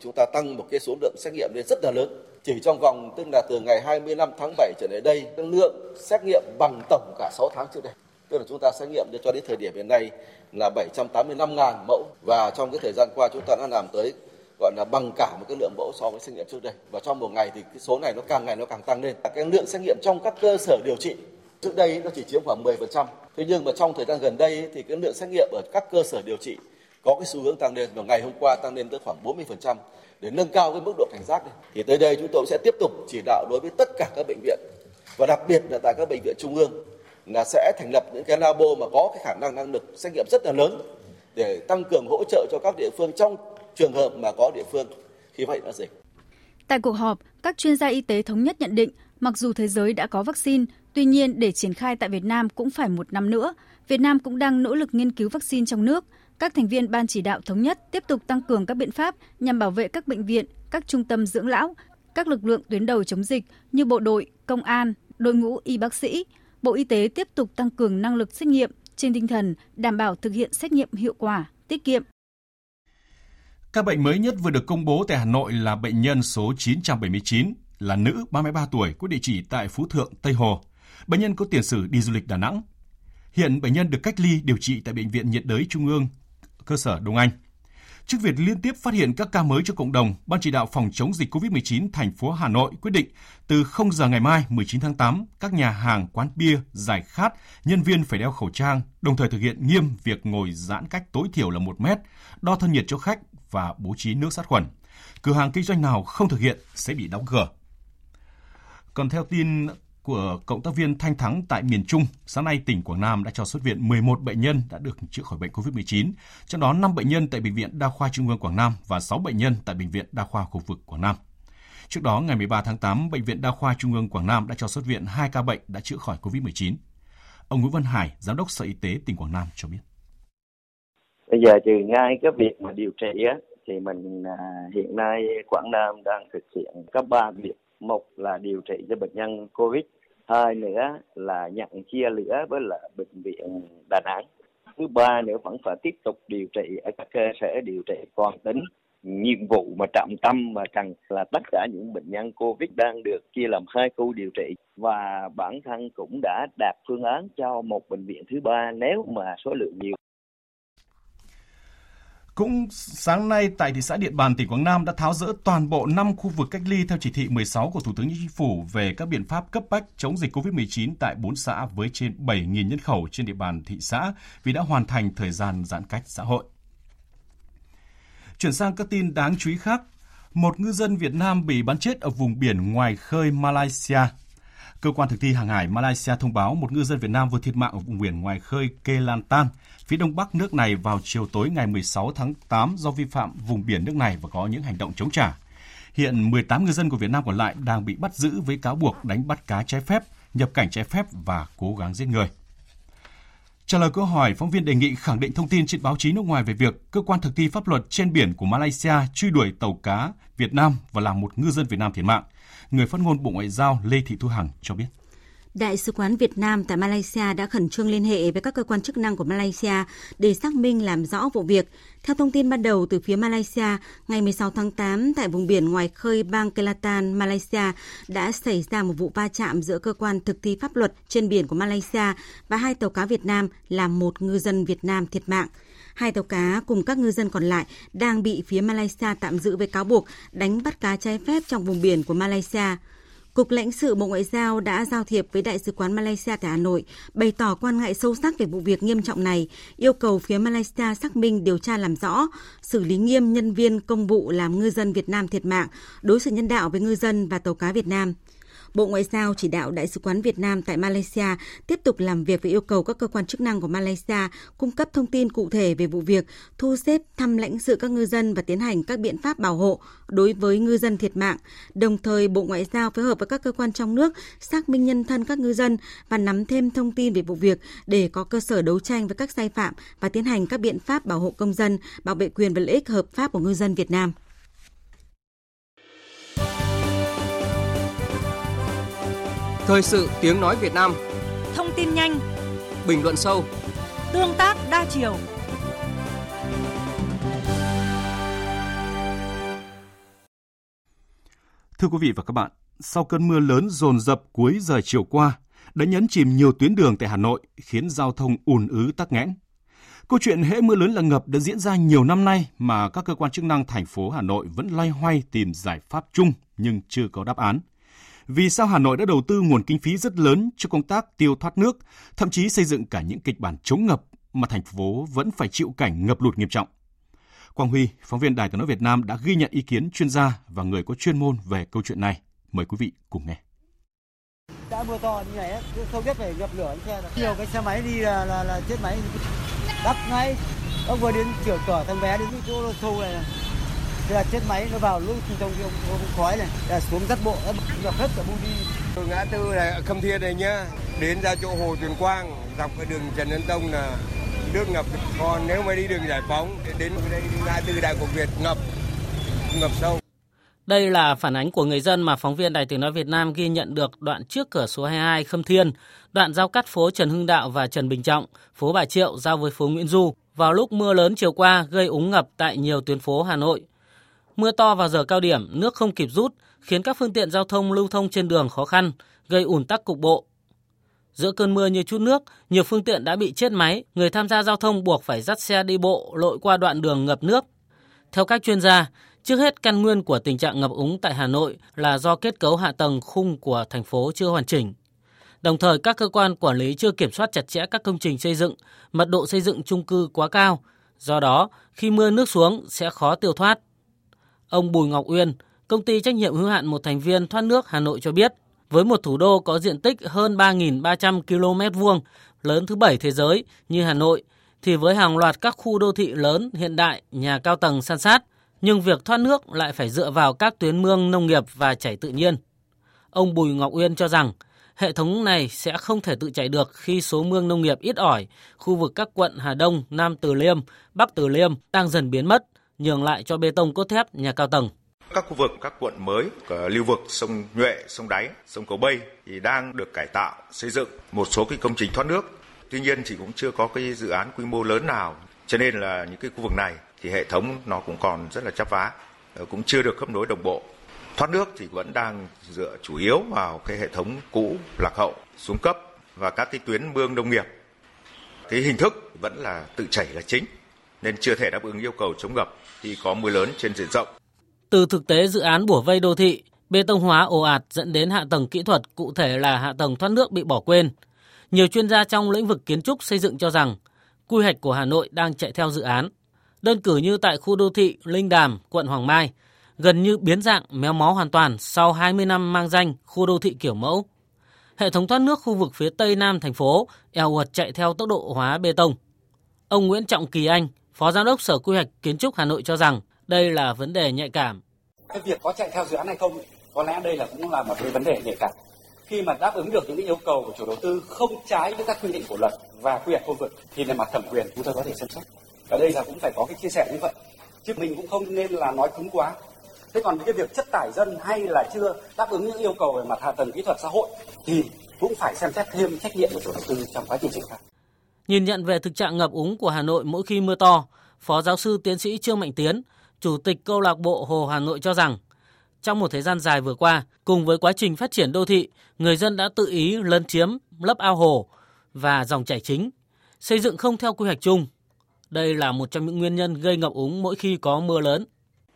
Chúng ta tăng một cái số lượng xét nghiệm lên rất là lớn chỉ trong vòng, tức là từ ngày 25 tháng 7 trở lại đây lượng xét nghiệm bằng tổng cả 6 tháng trước đây. Tức là chúng ta xét nghiệm cho đến thời điểm hiện nay là 785.000 mẫu. Và trong cái thời gian qua, chúng ta đã làm tới, gọi là, bằng cả một cái lượng mẫu so với xét nghiệm trước đây. Và trong một ngày thì cái số này nó càng ngày nó càng tăng lên. Cái lượng xét nghiệm trong các cơ sở điều trị trước đây nó chỉ chiếm khoảng 10% thế nhưng mà trong thời gian gần đây thì cái lượng xét nghiệm ở các cơ sở điều trị có cái xu hướng tăng lên. Và ngày hôm qua tăng lên tới khoảng 40% để nâng cao cái mức độ cảnh giác này. thì tới đây chúng tôi sẽ tiếp tục chỉ đạo đối với tất cả các bệnh viện và đặc biệt là tại các bệnh viện trung ương là sẽ thành lập những cái labo mà có cái khả năng năng lực xét nghiệm rất là lớn để tăng cường hỗ trợ cho các địa phương trong trường hợp mà có địa phương khi vậy là dịch. Tại cuộc họp, các chuyên gia y tế thống nhất nhận định, mặc dù thế giới đã có vaccine, tuy nhiên để triển khai tại Việt Nam cũng phải một năm nữa. Việt Nam cũng đang nỗ lực nghiên cứu vaccine trong nước. Các thành viên ban chỉ đạo thống nhất tiếp tục tăng cường các biện pháp nhằm bảo vệ các bệnh viện, các trung tâm dưỡng lão, các lực lượng tuyến đầu chống dịch như bộ đội, công an, đội ngũ y bác sĩ. Bộ Y tế tiếp tục tăng cường năng lực xét nghiệm trên tinh thần đảm bảo thực hiện xét nghiệm hiệu quả, tiết kiệm, các bệnh mới nhất vừa được công bố tại Hà Nội là bệnh nhân số 979, là nữ 33 tuổi có địa chỉ tại Phú Thượng, Tây Hồ. Bệnh nhân có tiền sử đi du lịch Đà Nẵng. Hiện bệnh nhân được cách ly điều trị tại Bệnh viện nhiệt đới Trung ương, cơ sở Đông Anh. Trước việc liên tiếp phát hiện các ca mới cho cộng đồng, Ban chỉ đạo phòng chống dịch COVID-19 thành phố Hà Nội quyết định từ 0 giờ ngày mai 19 tháng 8, các nhà hàng, quán bia, giải khát, nhân viên phải đeo khẩu trang, đồng thời thực hiện nghiêm việc ngồi giãn cách tối thiểu là 1 mét, đo thân nhiệt cho khách và bố trí nước sát khuẩn. Cửa hàng kinh doanh nào không thực hiện sẽ bị đóng cửa. Còn theo tin của cộng tác viên Thanh Thắng tại miền Trung, sáng nay tỉnh Quảng Nam đã cho xuất viện 11 bệnh nhân đã được chữa khỏi bệnh COVID-19, trong đó 5 bệnh nhân tại Bệnh viện Đa khoa Trung ương Quảng Nam và 6 bệnh nhân tại Bệnh viện Đa khoa khu vực Quảng Nam. Trước đó, ngày 13 tháng 8, Bệnh viện Đa khoa Trung ương Quảng Nam đã cho xuất viện 2 ca bệnh đã chữa khỏi COVID-19. Ông Nguyễn Văn Hải, Giám đốc Sở Y tế tỉnh Quảng Nam cho biết. Bây giờ trừ ngay cái việc mà điều trị á, thì mình à, hiện nay Quảng Nam đang thực hiện các ba việc. Một là điều trị cho bệnh nhân COVID, hai nữa là nhận chia lửa với là bệnh viện Đà Nẵng. Thứ ba nữa vẫn phải tiếp tục điều trị ở các cơ sở điều trị toàn tính nhiệm vụ mà trọng tâm mà cần là tất cả những bệnh nhân Covid đang được chia làm hai khu điều trị và bản thân cũng đã đạt phương án cho một bệnh viện thứ ba nếu mà số lượng nhiều. Cũng sáng nay tại thị xã Điện Bàn, tỉnh Quảng Nam đã tháo rỡ toàn bộ 5 khu vực cách ly theo chỉ thị 16 của Thủ tướng Chính phủ về các biện pháp cấp bách chống dịch COVID-19 tại 4 xã với trên 7.000 nhân khẩu trên địa bàn thị xã vì đã hoàn thành thời gian giãn cách xã hội. Chuyển sang các tin đáng chú ý khác, một ngư dân Việt Nam bị bắn chết ở vùng biển ngoài khơi Malaysia. Cơ quan thực thi hàng hải Malaysia thông báo một ngư dân Việt Nam vừa thiệt mạng ở vùng biển ngoài khơi Kelantan, phía đông bắc nước này vào chiều tối ngày 16 tháng 8 do vi phạm vùng biển nước này và có những hành động chống trả. Hiện 18 ngư dân của Việt Nam còn lại đang bị bắt giữ với cáo buộc đánh bắt cá trái phép, nhập cảnh trái phép và cố gắng giết người. Trả lời câu hỏi, phóng viên đề nghị khẳng định thông tin trên báo chí nước ngoài về việc cơ quan thực thi pháp luật trên biển của Malaysia truy đuổi tàu cá Việt Nam và làm một ngư dân Việt Nam thiệt mạng. Người phát ngôn Bộ Ngoại giao Lê Thị Thu Hằng cho biết. Đại sứ quán Việt Nam tại Malaysia đã khẩn trương liên hệ với các cơ quan chức năng của Malaysia để xác minh làm rõ vụ việc. Theo thông tin ban đầu từ phía Malaysia, ngày 16 tháng 8 tại vùng biển ngoài khơi bang Kelantan, Malaysia đã xảy ra một vụ va chạm giữa cơ quan thực thi pháp luật trên biển của Malaysia và hai tàu cá Việt Nam làm một ngư dân Việt Nam thiệt mạng. Hai tàu cá cùng các ngư dân còn lại đang bị phía Malaysia tạm giữ với cáo buộc đánh bắt cá trái phép trong vùng biển của Malaysia. Cục lãnh sự Bộ Ngoại giao đã giao thiệp với Đại sứ quán Malaysia tại Hà Nội, bày tỏ quan ngại sâu sắc về vụ việc nghiêm trọng này, yêu cầu phía Malaysia xác minh điều tra làm rõ, xử lý nghiêm nhân viên công vụ làm ngư dân Việt Nam thiệt mạng, đối xử nhân đạo với ngư dân và tàu cá Việt Nam. Bộ Ngoại giao chỉ đạo Đại sứ quán Việt Nam tại Malaysia tiếp tục làm việc với yêu cầu các cơ quan chức năng của Malaysia cung cấp thông tin cụ thể về vụ việc, thu xếp thăm lãnh sự các ngư dân và tiến hành các biện pháp bảo hộ đối với ngư dân thiệt mạng. Đồng thời, Bộ Ngoại giao phối hợp với các cơ quan trong nước xác minh nhân thân các ngư dân và nắm thêm thông tin về vụ việc để có cơ sở đấu tranh với các sai phạm và tiến hành các biện pháp bảo hộ công dân, bảo vệ quyền và lợi ích hợp pháp của ngư dân Việt Nam. Thời sự tiếng nói Việt Nam Thông tin nhanh Bình luận sâu Tương tác đa chiều Thưa quý vị và các bạn, sau cơn mưa lớn dồn dập cuối giờ chiều qua, đã nhấn chìm nhiều tuyến đường tại Hà Nội, khiến giao thông ùn ứ tắc nghẽn. Câu chuyện hễ mưa lớn là ngập đã diễn ra nhiều năm nay mà các cơ quan chức năng thành phố Hà Nội vẫn loay hoay tìm giải pháp chung nhưng chưa có đáp án. Vì sao Hà Nội đã đầu tư nguồn kinh phí rất lớn cho công tác tiêu thoát nước, thậm chí xây dựng cả những kịch bản chống ngập mà thành phố vẫn phải chịu cảnh ngập lụt nghiêm trọng? Quang Huy, phóng viên Đài tiếng nói Việt Nam đã ghi nhận ý kiến chuyên gia và người có chuyên môn về câu chuyện này. Mời quý vị cùng nghe. Đã mưa to như này không biết phải ngập lửa xe rồi. Nhiều cái xe máy đi là là, là chết máy đắp ngay. Ông vừa đến kiểu cỏ thằng bé đến chỗ sâu này là chết máy nó vào lúc trong cái ông khói này là xuống dắt bộ ngập hết cả bưu đi từ ngã tư này khâm thiên này nhá đến ra chỗ hồ tuyền quang dọc cái đường trần nhân tông là nước ngập còn nếu mà đi đường giải phóng đến đây ngã tư đại cổ việt ngập ngập sâu đây là phản ánh của người dân mà phóng viên Đài Tiếng Nói Việt Nam ghi nhận được đoạn trước cửa số 22 Khâm Thiên, đoạn giao cắt phố Trần Hưng Đạo và Trần Bình Trọng, phố Bà Triệu giao với phố Nguyễn Du. Vào lúc mưa lớn chiều qua gây úng ngập tại nhiều tuyến phố Hà Nội. Mưa to vào giờ cao điểm, nước không kịp rút, khiến các phương tiện giao thông lưu thông trên đường khó khăn, gây ủn tắc cục bộ. Giữa cơn mưa như chút nước, nhiều phương tiện đã bị chết máy, người tham gia giao thông buộc phải dắt xe đi bộ lội qua đoạn đường ngập nước. Theo các chuyên gia, trước hết căn nguyên của tình trạng ngập úng tại Hà Nội là do kết cấu hạ tầng khung của thành phố chưa hoàn chỉnh. Đồng thời các cơ quan quản lý chưa kiểm soát chặt chẽ các công trình xây dựng, mật độ xây dựng chung cư quá cao. Do đó, khi mưa nước xuống sẽ khó tiêu thoát. Ông Bùi Ngọc Uyên, công ty trách nhiệm hữu hạn một thành viên thoát nước Hà Nội cho biết, với một thủ đô có diện tích hơn 3.300 km vuông, lớn thứ bảy thế giới như Hà Nội, thì với hàng loạt các khu đô thị lớn hiện đại, nhà cao tầng san sát, nhưng việc thoát nước lại phải dựa vào các tuyến mương nông nghiệp và chảy tự nhiên. Ông Bùi Ngọc Uyên cho rằng hệ thống này sẽ không thể tự chạy được khi số mương nông nghiệp ít ỏi, khu vực các quận Hà Đông, Nam Từ Liêm, Bắc Từ Liêm đang dần biến mất nhường lại cho bê tông cốt thép nhà cao tầng. Các khu vực, các quận mới, lưu vực sông Nhuệ, sông Đáy, sông Cầu Bây thì đang được cải tạo, xây dựng một số cái công trình thoát nước. Tuy nhiên thì cũng chưa có cái dự án quy mô lớn nào. Cho nên là những cái khu vực này thì hệ thống nó cũng còn rất là chắp vá, ờ, cũng chưa được khớp nối đồng bộ. Thoát nước thì vẫn đang dựa chủ yếu vào cái hệ thống cũ lạc hậu, xuống cấp và các cái tuyến mương nông nghiệp. Cái hình thức vẫn là tự chảy là chính nên chưa thể đáp ứng yêu cầu chống ngập khi có mưa lớn trên diện rộng. Từ thực tế dự án bủa vây đô thị, bê tông hóa ồ ạt dẫn đến hạ tầng kỹ thuật, cụ thể là hạ tầng thoát nước bị bỏ quên. Nhiều chuyên gia trong lĩnh vực kiến trúc xây dựng cho rằng quy hoạch của Hà Nội đang chạy theo dự án. Đơn cử như tại khu đô thị Linh Đàm, quận Hoàng Mai, gần như biến dạng méo mó hoàn toàn sau 20 năm mang danh khu đô thị kiểu mẫu. Hệ thống thoát nước khu vực phía tây nam thành phố eo uột chạy theo tốc độ hóa bê tông. Ông Nguyễn Trọng Kỳ Anh, Phó Giám đốc Sở Quy hoạch Kiến trúc Hà Nội cho rằng đây là vấn đề nhạy cảm. Cái việc có chạy theo dự án hay không, có lẽ đây là cũng là một cái vấn đề nhạy cảm. Khi mà đáp ứng được những yêu cầu của chủ đầu tư không trái với các quy định của luật và quy hoạch khu vực thì về mặt thẩm quyền chúng tôi có thể xem xét. Ở đây là cũng phải có cái chia sẻ như vậy. Chứ mình cũng không nên là nói cứng quá. Thế còn cái việc chất tải dân hay là chưa đáp ứng những yêu cầu về mặt hạ tầng kỹ thuật xã hội thì cũng phải xem xét thêm trách nhiệm của chủ đầu tư trong quá trình triển khai. Nhìn nhận về thực trạng ngập úng của Hà Nội mỗi khi mưa to, Phó giáo sư tiến sĩ Trương Mạnh Tiến, Chủ tịch câu lạc bộ Hồ Hà Nội cho rằng, trong một thời gian dài vừa qua, cùng với quá trình phát triển đô thị, người dân đã tự ý lấn chiếm lấp ao hồ và dòng chảy chính, xây dựng không theo quy hoạch chung. Đây là một trong những nguyên nhân gây ngập úng mỗi khi có mưa lớn.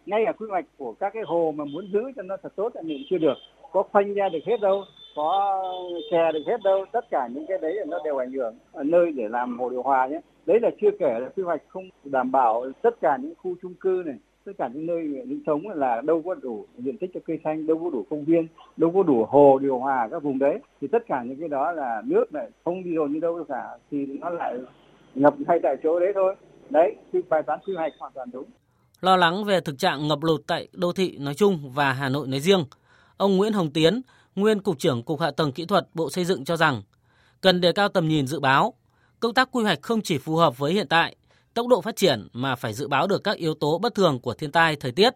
Ngay ở quy hoạch của các cái hồ mà muốn giữ cho nó thật tốt thì chưa được, có khoanh ra được hết đâu có che được hết đâu, tất cả những cái đấy nó đều ảnh hưởng ở nơi để làm hồ điều hòa nhé. Đấy là chưa kể là quy hoạch không đảm bảo tất cả những khu chung cư này, tất cả những nơi sinh sống là đâu có đủ diện tích cho cây xanh, đâu có đủ công viên, đâu có đủ hồ điều hòa các vùng đấy. Thì tất cả những cái đó là nước này, không đi dồn như đâu cả, thì nó lại ngập ngay tại chỗ đấy thôi. Đấy, thì bài toán quy hoạch hoàn toàn đúng. Lo lắng về thực trạng ngập lụt tại đô thị nói chung và Hà Nội nói riêng. Ông Nguyễn Hồng Tiến nguyên Cục trưởng Cục Hạ tầng Kỹ thuật Bộ Xây dựng cho rằng cần đề cao tầm nhìn dự báo. Công tác quy hoạch không chỉ phù hợp với hiện tại, tốc độ phát triển mà phải dự báo được các yếu tố bất thường của thiên tai, thời tiết.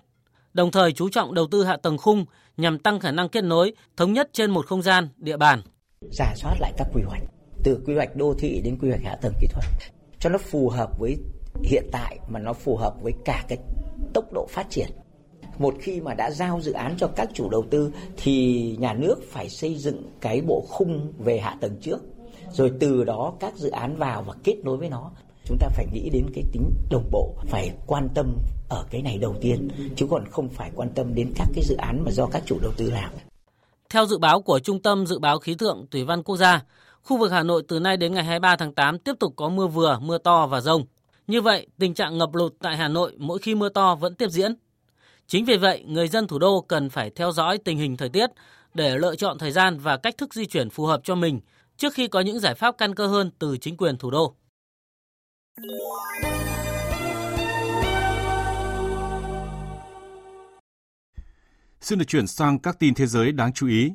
Đồng thời chú trọng đầu tư hạ tầng khung nhằm tăng khả năng kết nối, thống nhất trên một không gian, địa bàn. Giả soát lại các quy hoạch, từ quy hoạch đô thị đến quy hoạch hạ tầng kỹ thuật, cho nó phù hợp với hiện tại mà nó phù hợp với cả cái tốc độ phát triển một khi mà đã giao dự án cho các chủ đầu tư thì nhà nước phải xây dựng cái bộ khung về hạ tầng trước rồi từ đó các dự án vào và kết nối với nó chúng ta phải nghĩ đến cái tính đồng bộ phải quan tâm ở cái này đầu tiên chứ còn không phải quan tâm đến các cái dự án mà do các chủ đầu tư làm theo dự báo của Trung tâm Dự báo Khí tượng Thủy văn Quốc gia, khu vực Hà Nội từ nay đến ngày 23 tháng 8 tiếp tục có mưa vừa, mưa to và rông. Như vậy, tình trạng ngập lụt tại Hà Nội mỗi khi mưa to vẫn tiếp diễn. Chính vì vậy, người dân thủ đô cần phải theo dõi tình hình thời tiết để lựa chọn thời gian và cách thức di chuyển phù hợp cho mình trước khi có những giải pháp căn cơ hơn từ chính quyền thủ đô. Xin được chuyển sang các tin thế giới đáng chú ý.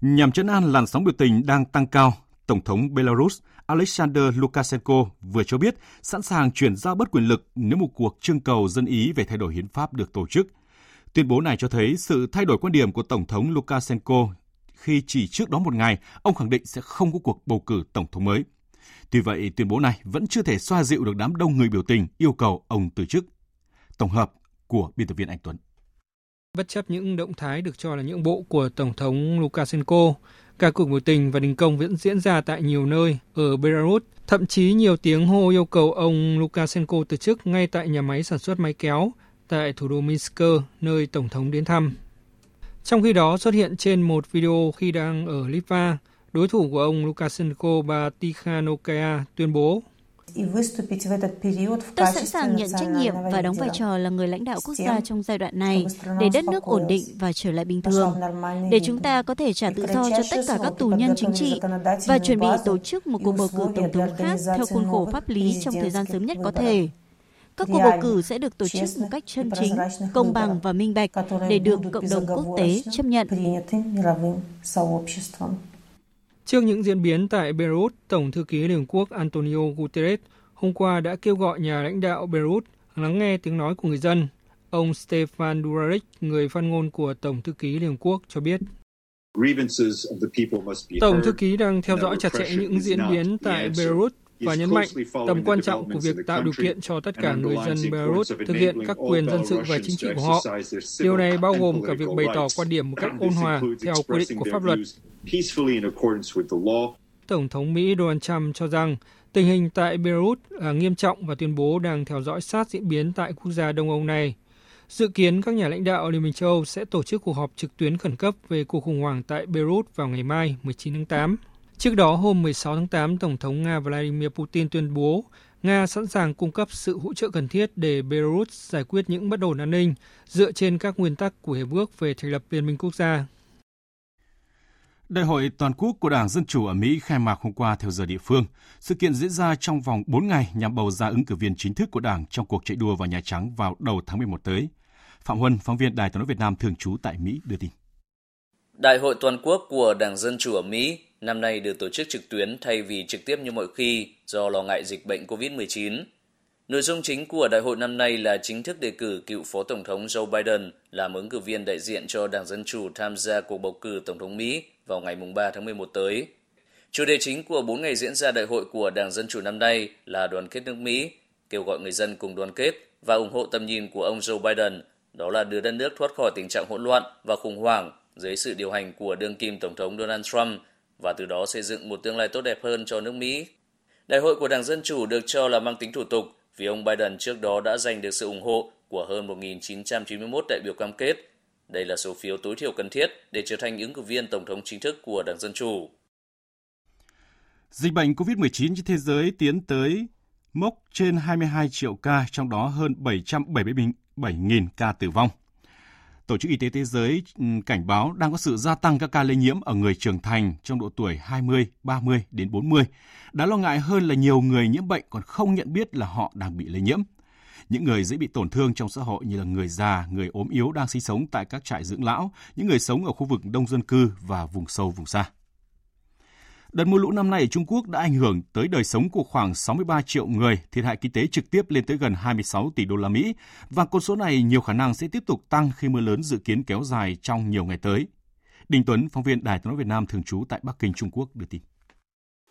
Nhằm chấn an làn sóng biểu tình đang tăng cao, Tổng thống Belarus Alexander Lukashenko vừa cho biết sẵn sàng chuyển giao bất quyền lực nếu một cuộc trưng cầu dân ý về thay đổi hiến pháp được tổ chức. Tuyên bố này cho thấy sự thay đổi quan điểm của Tổng thống Lukashenko khi chỉ trước đó một ngày ông khẳng định sẽ không có cuộc bầu cử tổng thống mới. Tuy vậy, tuyên bố này vẫn chưa thể xoa dịu được đám đông người biểu tình yêu cầu ông từ chức. Tổng hợp của biên tập viên Anh Tuấn. Bất chấp những động thái được cho là nhượng bộ của Tổng thống Lukashenko, các cuộc biểu tình và đình công vẫn diễn ra tại nhiều nơi ở Belarus. Thậm chí nhiều tiếng hô yêu cầu ông Lukashenko từ chức ngay tại nhà máy sản xuất máy kéo tại thủ đô Minsk, nơi Tổng thống đến thăm. Trong khi đó xuất hiện trên một video khi đang ở Litva, đối thủ của ông Lukashenko bà Tikhanovskaya tuyên bố Tôi sẵn sàng nhận trách nhiệm và đóng vai trò là người lãnh đạo quốc gia trong giai đoạn này để đất nước ổn định và trở lại bình thường, để chúng ta có thể trả tự do cho tất cả các tù nhân chính trị và chuẩn bị tổ chức một cuộc bầu cử tổng thống khác theo khuôn khổ pháp lý trong thời gian sớm nhất có thể. Các cuộc bầu cử sẽ được tổ chức một cách chân chính, công bằng và minh bạch để được cộng đồng quốc tế chấp nhận. Trước những diễn biến tại Beirut, Tổng thư ký Liên Hợp Quốc Antonio Guterres hôm qua đã kêu gọi nhà lãnh đạo Beirut lắng nghe tiếng nói của người dân. Ông Stefan Dujarric, người phát ngôn của Tổng thư ký Liên Hợp Quốc cho biết. Tổng thư ký đang theo dõi chặt chẽ những diễn biến tại Beirut và nhấn mạnh tầm quan trọng của việc tạo điều kiện cho tất cả người dân Belarus thực hiện các quyền dân sự và chính trị của họ. Điều này bao gồm cả việc bày tỏ quan điểm một cách ôn hòa theo quy định của pháp luật. Tổng thống Mỹ Donald Trump cho rằng tình hình tại Belarus là nghiêm trọng và tuyên bố đang theo dõi sát diễn biến tại quốc gia Đông Âu này. Dự kiến các nhà lãnh đạo Liên minh châu Âu sẽ tổ chức cuộc họp trực tuyến khẩn cấp về cuộc khủng hoảng tại Beirut vào ngày mai 19 tháng 8. Trước đó, hôm 16 tháng 8, Tổng thống Nga Vladimir Putin tuyên bố Nga sẵn sàng cung cấp sự hỗ trợ cần thiết để Belarus giải quyết những bất ổn an ninh dựa trên các nguyên tắc của Hiệp ước về thành lập Liên minh quốc gia. Đại hội toàn quốc của Đảng Dân Chủ ở Mỹ khai mạc hôm qua theo giờ địa phương. Sự kiện diễn ra trong vòng 4 ngày nhằm bầu ra ứng cử viên chính thức của Đảng trong cuộc chạy đua vào Nhà Trắng vào đầu tháng 11 tới. Phạm Huân, phóng viên Đài tiếng nói Việt Nam thường trú tại Mỹ đưa tin. Đại hội toàn quốc của Đảng Dân Chủ ở Mỹ năm nay được tổ chức trực tuyến thay vì trực tiếp như mọi khi do lo ngại dịch bệnh COVID-19. Nội dung chính của đại hội năm nay là chính thức đề cử cựu Phó Tổng thống Joe Biden làm ứng cử viên đại diện cho Đảng Dân Chủ tham gia cuộc bầu cử Tổng thống Mỹ vào ngày 3 tháng 11 tới. Chủ đề chính của 4 ngày diễn ra đại hội của Đảng Dân Chủ năm nay là đoàn kết nước Mỹ, kêu gọi người dân cùng đoàn kết và ủng hộ tầm nhìn của ông Joe Biden, đó là đưa đất nước thoát khỏi tình trạng hỗn loạn và khủng hoảng dưới sự điều hành của đương kim Tổng thống Donald Trump và từ đó xây dựng một tương lai tốt đẹp hơn cho nước Mỹ. Đại hội của Đảng Dân Chủ được cho là mang tính thủ tục vì ông Biden trước đó đã giành được sự ủng hộ của hơn 1.991 đại biểu cam kết. Đây là số phiếu tối thiểu cần thiết để trở thành ứng cử viên Tổng thống chính thức của Đảng Dân Chủ. Dịch bệnh COVID-19 trên thế giới tiến tới mốc trên 22 triệu ca, trong đó hơn 777.000 ca tử vong. Tổ chức Y tế Thế giới ừ, cảnh báo đang có sự gia tăng các ca lây nhiễm ở người trưởng thành trong độ tuổi 20, 30 đến 40. Đáng lo ngại hơn là nhiều người nhiễm bệnh còn không nhận biết là họ đang bị lây nhiễm. Những người dễ bị tổn thương trong xã hội như là người già, người ốm yếu đang sinh sống tại các trại dưỡng lão, những người sống ở khu vực đông dân cư và vùng sâu vùng xa. Đợt mưa lũ năm nay ở Trung Quốc đã ảnh hưởng tới đời sống của khoảng 63 triệu người, thiệt hại kinh tế trực tiếp lên tới gần 26 tỷ đô la Mỹ và con số này nhiều khả năng sẽ tiếp tục tăng khi mưa lớn dự kiến kéo dài trong nhiều ngày tới. Đình Tuấn, phóng viên Đài tiếng nói Việt Nam thường trú tại Bắc Kinh, Trung Quốc đưa tin.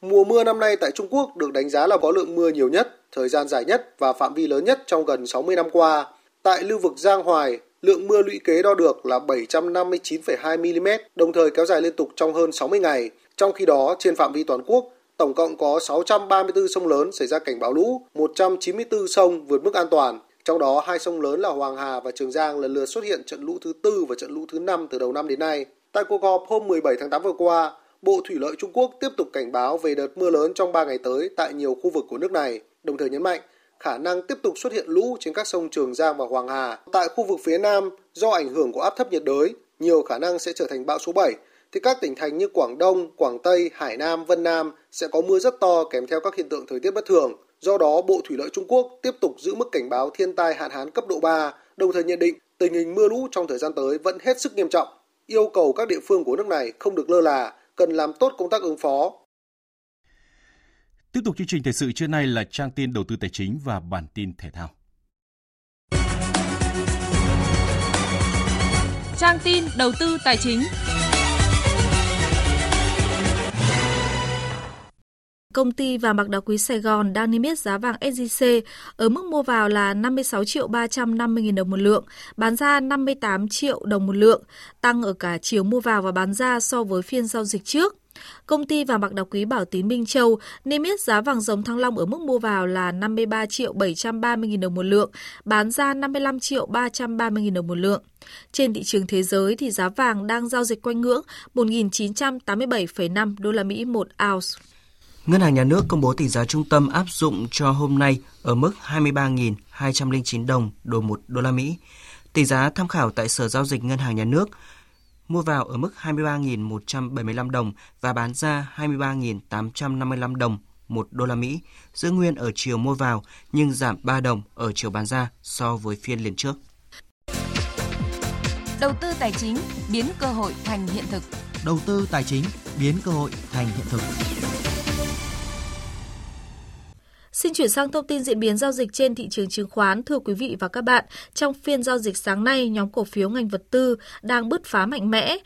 Mùa mưa năm nay tại Trung Quốc được đánh giá là có lượng mưa nhiều nhất, thời gian dài nhất và phạm vi lớn nhất trong gần 60 năm qua. Tại lưu vực Giang Hoài, Lượng mưa lũy kế đo được là 759,2 mm, đồng thời kéo dài liên tục trong hơn 60 ngày. Trong khi đó, trên phạm vi toàn quốc, tổng cộng có 634 sông lớn xảy ra cảnh báo lũ, 194 sông vượt mức an toàn. Trong đó, hai sông lớn là Hoàng Hà và Trường Giang lần lượt xuất hiện trận lũ thứ tư và trận lũ thứ năm từ đầu năm đến nay. Tại cuộc họp hôm 17 tháng 8 vừa qua, Bộ Thủy lợi Trung Quốc tiếp tục cảnh báo về đợt mưa lớn trong 3 ngày tới tại nhiều khu vực của nước này, đồng thời nhấn mạnh khả năng tiếp tục xuất hiện lũ trên các sông Trường Giang và Hoàng Hà. Tại khu vực phía Nam, do ảnh hưởng của áp thấp nhiệt đới, nhiều khả năng sẽ trở thành bão số 7, thì các tỉnh thành như Quảng Đông, Quảng Tây, Hải Nam, Vân Nam sẽ có mưa rất to kèm theo các hiện tượng thời tiết bất thường. Do đó, Bộ Thủy lợi Trung Quốc tiếp tục giữ mức cảnh báo thiên tai hạn hán cấp độ 3, đồng thời nhận định tình hình mưa lũ trong thời gian tới vẫn hết sức nghiêm trọng, yêu cầu các địa phương của nước này không được lơ là, cần làm tốt công tác ứng phó. Tiếp tục chương trình thời sự trưa nay là trang tin đầu tư tài chính và bản tin thể thao. Trang tin đầu tư tài chính. Công ty vàng bạc đá quý Sài Gòn đang niêm yết giá vàng SJC ở mức mua vào là 56 triệu 350 nghìn đồng một lượng, bán ra 58 triệu đồng một lượng, tăng ở cả chiều mua vào và bán ra so với phiên giao dịch trước. Công ty vàng bạc đá quý Bảo Tín Minh Châu niêm yết giá vàng dòng thăng long ở mức mua vào là 53 triệu 730 nghìn đồng một lượng, bán ra 55 triệu 330 nghìn đồng một lượng. Trên thị trường thế giới thì giá vàng đang giao dịch quanh ngưỡng 1.987,5 đô la Mỹ một ounce. Ngân hàng Nhà nước công bố tỷ giá trung tâm áp dụng cho hôm nay ở mức 23.209 đồng đổi 1 đô la Mỹ. Tỷ giá tham khảo tại Sở Giao dịch Ngân hàng Nhà nước mua vào ở mức 23.175 đồng và bán ra 23.855 đồng 1 đô la Mỹ, giữ nguyên ở chiều mua vào nhưng giảm 3 đồng ở chiều bán ra so với phiên liền trước. Đầu tư tài chính biến cơ hội thành hiện thực. Đầu tư tài chính biến cơ hội thành hiện thực. Xin chuyển sang thông tin diễn biến giao dịch trên thị trường chứng khoán. Thưa quý vị và các bạn, trong phiên giao dịch sáng nay, nhóm cổ phiếu ngành vật tư đang bứt phá mạnh mẽ.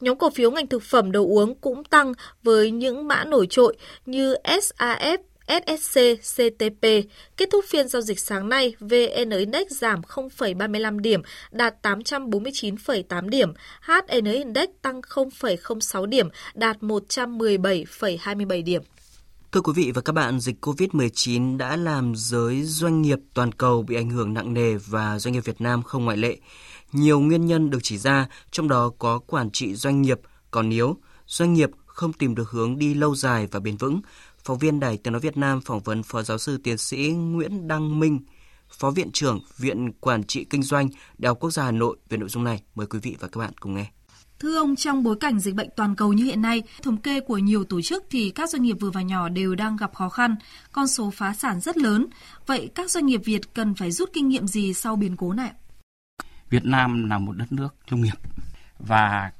Nhóm cổ phiếu ngành thực phẩm đồ uống cũng tăng với những mã nổi trội như SAF, SSC, CTP. Kết thúc phiên giao dịch sáng nay, VN Index giảm 0,35 điểm, đạt 849,8 điểm. HN Index tăng 0,06 điểm, đạt 117,27 điểm. Thưa quý vị và các bạn, dịch COVID-19 đã làm giới doanh nghiệp toàn cầu bị ảnh hưởng nặng nề và doanh nghiệp Việt Nam không ngoại lệ. Nhiều nguyên nhân được chỉ ra, trong đó có quản trị doanh nghiệp còn yếu, doanh nghiệp không tìm được hướng đi lâu dài và bền vững. Phóng viên Đài Tiếng Nói Việt Nam phỏng vấn Phó Giáo sư Tiến sĩ Nguyễn Đăng Minh, Phó Viện trưởng Viện Quản trị Kinh doanh Đại học Quốc gia Hà Nội về nội dung này. Mời quý vị và các bạn cùng nghe. Thưa ông, trong bối cảnh dịch bệnh toàn cầu như hiện nay, thống kê của nhiều tổ chức thì các doanh nghiệp vừa và nhỏ đều đang gặp khó khăn, con số phá sản rất lớn. Vậy các doanh nghiệp Việt cần phải rút kinh nghiệm gì sau biến cố này? Việt Nam là một đất nước nông nghiệp và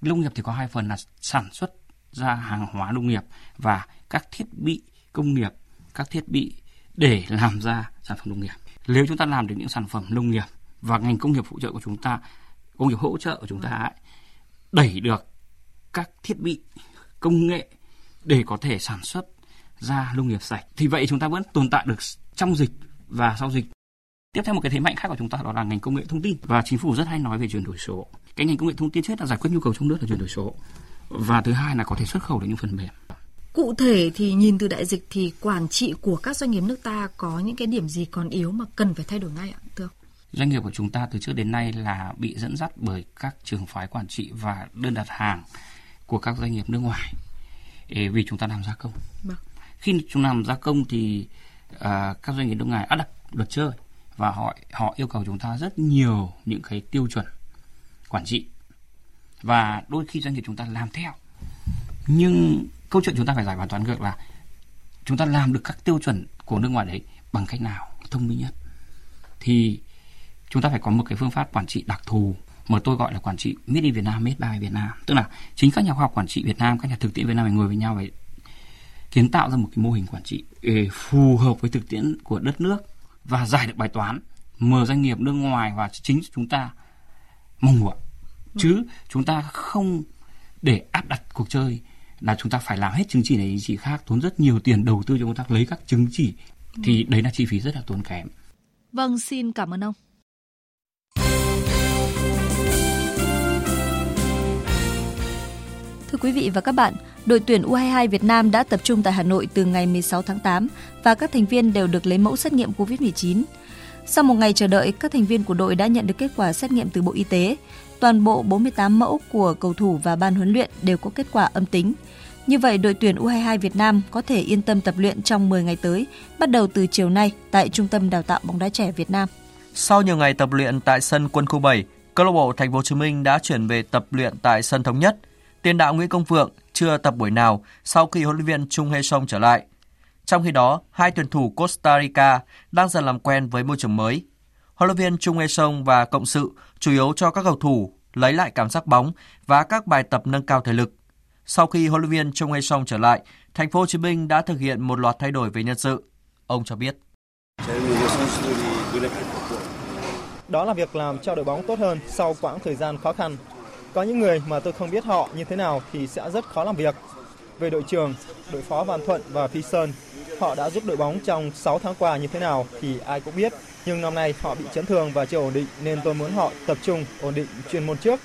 nông nghiệp thì có hai phần là sản xuất ra hàng hóa nông nghiệp và các thiết bị công nghiệp, các thiết bị để làm ra sản phẩm nông nghiệp. Nếu chúng ta làm được những sản phẩm nông nghiệp và ngành công nghiệp phụ trợ của chúng ta, công nghiệp hỗ trợ của chúng ta ấy, đẩy được các thiết bị công nghệ để có thể sản xuất ra nông nghiệp sạch. Thì vậy chúng ta vẫn tồn tại được trong dịch và sau dịch. Tiếp theo một cái thế mạnh khác của chúng ta đó là ngành công nghệ thông tin. Và chính phủ rất hay nói về chuyển đổi số. Cái ngành công nghệ thông tin trước là giải quyết nhu cầu trong nước là chuyển đổi số. Và thứ hai là có thể xuất khẩu được những phần mềm. Cụ thể thì nhìn từ đại dịch thì quản trị của các doanh nghiệp nước ta có những cái điểm gì còn yếu mà cần phải thay đổi ngay ạ, thưa Doanh nghiệp của chúng ta từ trước đến nay là bị dẫn dắt bởi các trường phái quản trị và đơn đặt hàng của các doanh nghiệp nước ngoài. Vì chúng ta làm gia công. Vâng. Khi chúng làm gia công thì uh, các doanh nghiệp nước ngoài áp đặt luật chơi và họ họ yêu cầu chúng ta rất nhiều những cái tiêu chuẩn quản trị. Và đôi khi doanh nghiệp chúng ta làm theo. Nhưng câu chuyện chúng ta phải giải bài toán ngược là chúng ta làm được các tiêu chuẩn của nước ngoài đấy bằng cách nào? Thông minh nhất. Thì chúng ta phải có một cái phương pháp quản trị đặc thù mà tôi gọi là quản trị made in Việt Nam, made by Việt Nam. Tức là chính các nhà khoa học quản trị Việt Nam, các nhà thực tiễn Việt Nam phải ngồi với nhau để kiến tạo ra một cái mô hình quản trị phù hợp với thực tiễn của đất nước và giải được bài toán mở doanh nghiệp nước ngoài và chính chúng ta mong muốn chứ chúng ta không để áp đặt cuộc chơi là chúng ta phải làm hết chứng chỉ này chứng chỉ khác tốn rất nhiều tiền đầu tư cho công tác lấy các chứng chỉ thì đấy là chi phí rất là tốn kém. Vâng, xin cảm ơn ông. Thưa quý vị và các bạn, đội tuyển U22 Việt Nam đã tập trung tại Hà Nội từ ngày 16 tháng 8 và các thành viên đều được lấy mẫu xét nghiệm COVID-19. Sau một ngày chờ đợi, các thành viên của đội đã nhận được kết quả xét nghiệm từ Bộ Y tế. Toàn bộ 48 mẫu của cầu thủ và ban huấn luyện đều có kết quả âm tính. Như vậy, đội tuyển U22 Việt Nam có thể yên tâm tập luyện trong 10 ngày tới, bắt đầu từ chiều nay tại Trung tâm Đào tạo bóng đá trẻ Việt Nam. Sau nhiều ngày tập luyện tại sân Quân khu 7, câu lạc bộ Thành phố Hồ Chí Minh đã chuyển về tập luyện tại sân thống nhất. Tiền đạo Nguyễn Công Phượng chưa tập buổi nào sau khi huấn luyện viên Chung Hae Song trở lại. Trong khi đó, hai tuyển thủ Costa Rica đang dần làm quen với môi trường mới. Huấn luyện viên Chung Hae Song và cộng sự chủ yếu cho các cầu thủ lấy lại cảm giác bóng và các bài tập nâng cao thể lực. Sau khi huấn luyện viên Chung Hae Song trở lại, Thành phố Hồ Chí Minh đã thực hiện một loạt thay đổi về nhân sự. Ông cho biết. Đó là việc làm cho đội bóng tốt hơn sau quãng thời gian khó khăn. Có những người mà tôi không biết họ như thế nào thì sẽ rất khó làm việc. Về đội trưởng, đội phó Văn Thuận và Phi Sơn, họ đã giúp đội bóng trong 6 tháng qua như thế nào thì ai cũng biết. Nhưng năm nay họ bị chấn thương và chưa ổn định nên tôi muốn họ tập trung ổn định chuyên môn trước.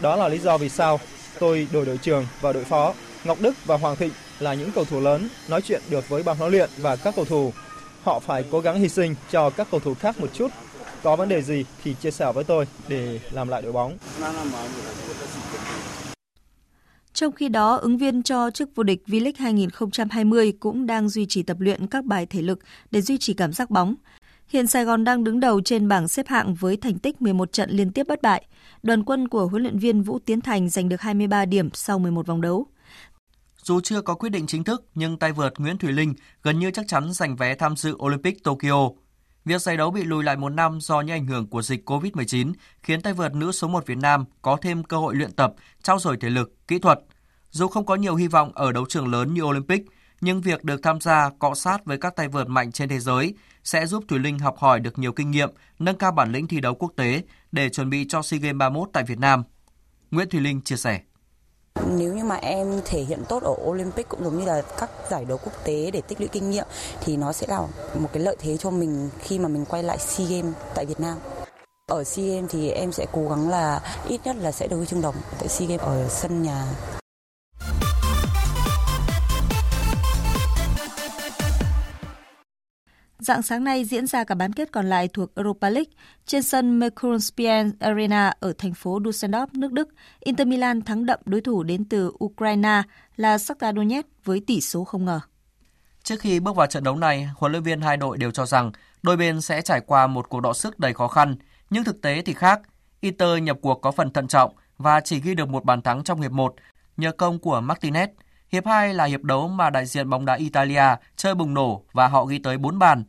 Đó là lý do vì sao tôi đổi đội trưởng và đội phó. Ngọc Đức và Hoàng Thịnh là những cầu thủ lớn, nói chuyện được với ban huấn luyện và các cầu thủ. Họ phải cố gắng hy sinh cho các cầu thủ khác một chút có vấn đề gì thì chia sẻ với tôi để làm lại đội bóng. Trong khi đó, ứng viên cho chức vô địch V-League 2020 cũng đang duy trì tập luyện các bài thể lực để duy trì cảm giác bóng. Hiện Sài Gòn đang đứng đầu trên bảng xếp hạng với thành tích 11 trận liên tiếp bất bại. Đoàn quân của huấn luyện viên Vũ Tiến Thành giành được 23 điểm sau 11 vòng đấu. Dù chưa có quyết định chính thức, nhưng tay vợt Nguyễn Thùy Linh gần như chắc chắn giành vé tham dự Olympic Tokyo. Việc giải đấu bị lùi lại một năm do những ảnh hưởng của dịch COVID-19 khiến tay vợt nữ số 1 Việt Nam có thêm cơ hội luyện tập, trao dồi thể lực, kỹ thuật. Dù không có nhiều hy vọng ở đấu trường lớn như Olympic, nhưng việc được tham gia cọ sát với các tay vợt mạnh trên thế giới sẽ giúp Thùy Linh học hỏi được nhiều kinh nghiệm, nâng cao bản lĩnh thi đấu quốc tế để chuẩn bị cho SEA Games 31 tại Việt Nam. Nguyễn Thùy Linh chia sẻ. Nếu như mà em thể hiện tốt ở Olympic cũng giống như là các giải đấu quốc tế để tích lũy kinh nghiệm, thì nó sẽ là một cái lợi thế cho mình khi mà mình quay lại SEA Games tại Việt Nam. Ở SEA Games thì em sẽ cố gắng là ít nhất là sẽ được huy chương đồng tại SEA Games ở sân nhà. Dạng sáng nay diễn ra cả bán kết còn lại thuộc Europa League trên sân Mercedes-Benz Arena ở thành phố Dusseldorf nước Đức. Inter Milan thắng đậm đối thủ đến từ Ukraine là Shakhtar Donetsk với tỷ số không ngờ. Trước khi bước vào trận đấu này, huấn luyện viên hai đội đều cho rằng đôi bên sẽ trải qua một cuộc đọ sức đầy khó khăn, nhưng thực tế thì khác. Inter nhập cuộc có phần thận trọng và chỉ ghi được một bàn thắng trong hiệp 1 nhờ công của Martinez. Hiệp 2 là hiệp đấu mà đại diện bóng đá Italia chơi bùng nổ và họ ghi tới 4 bàn.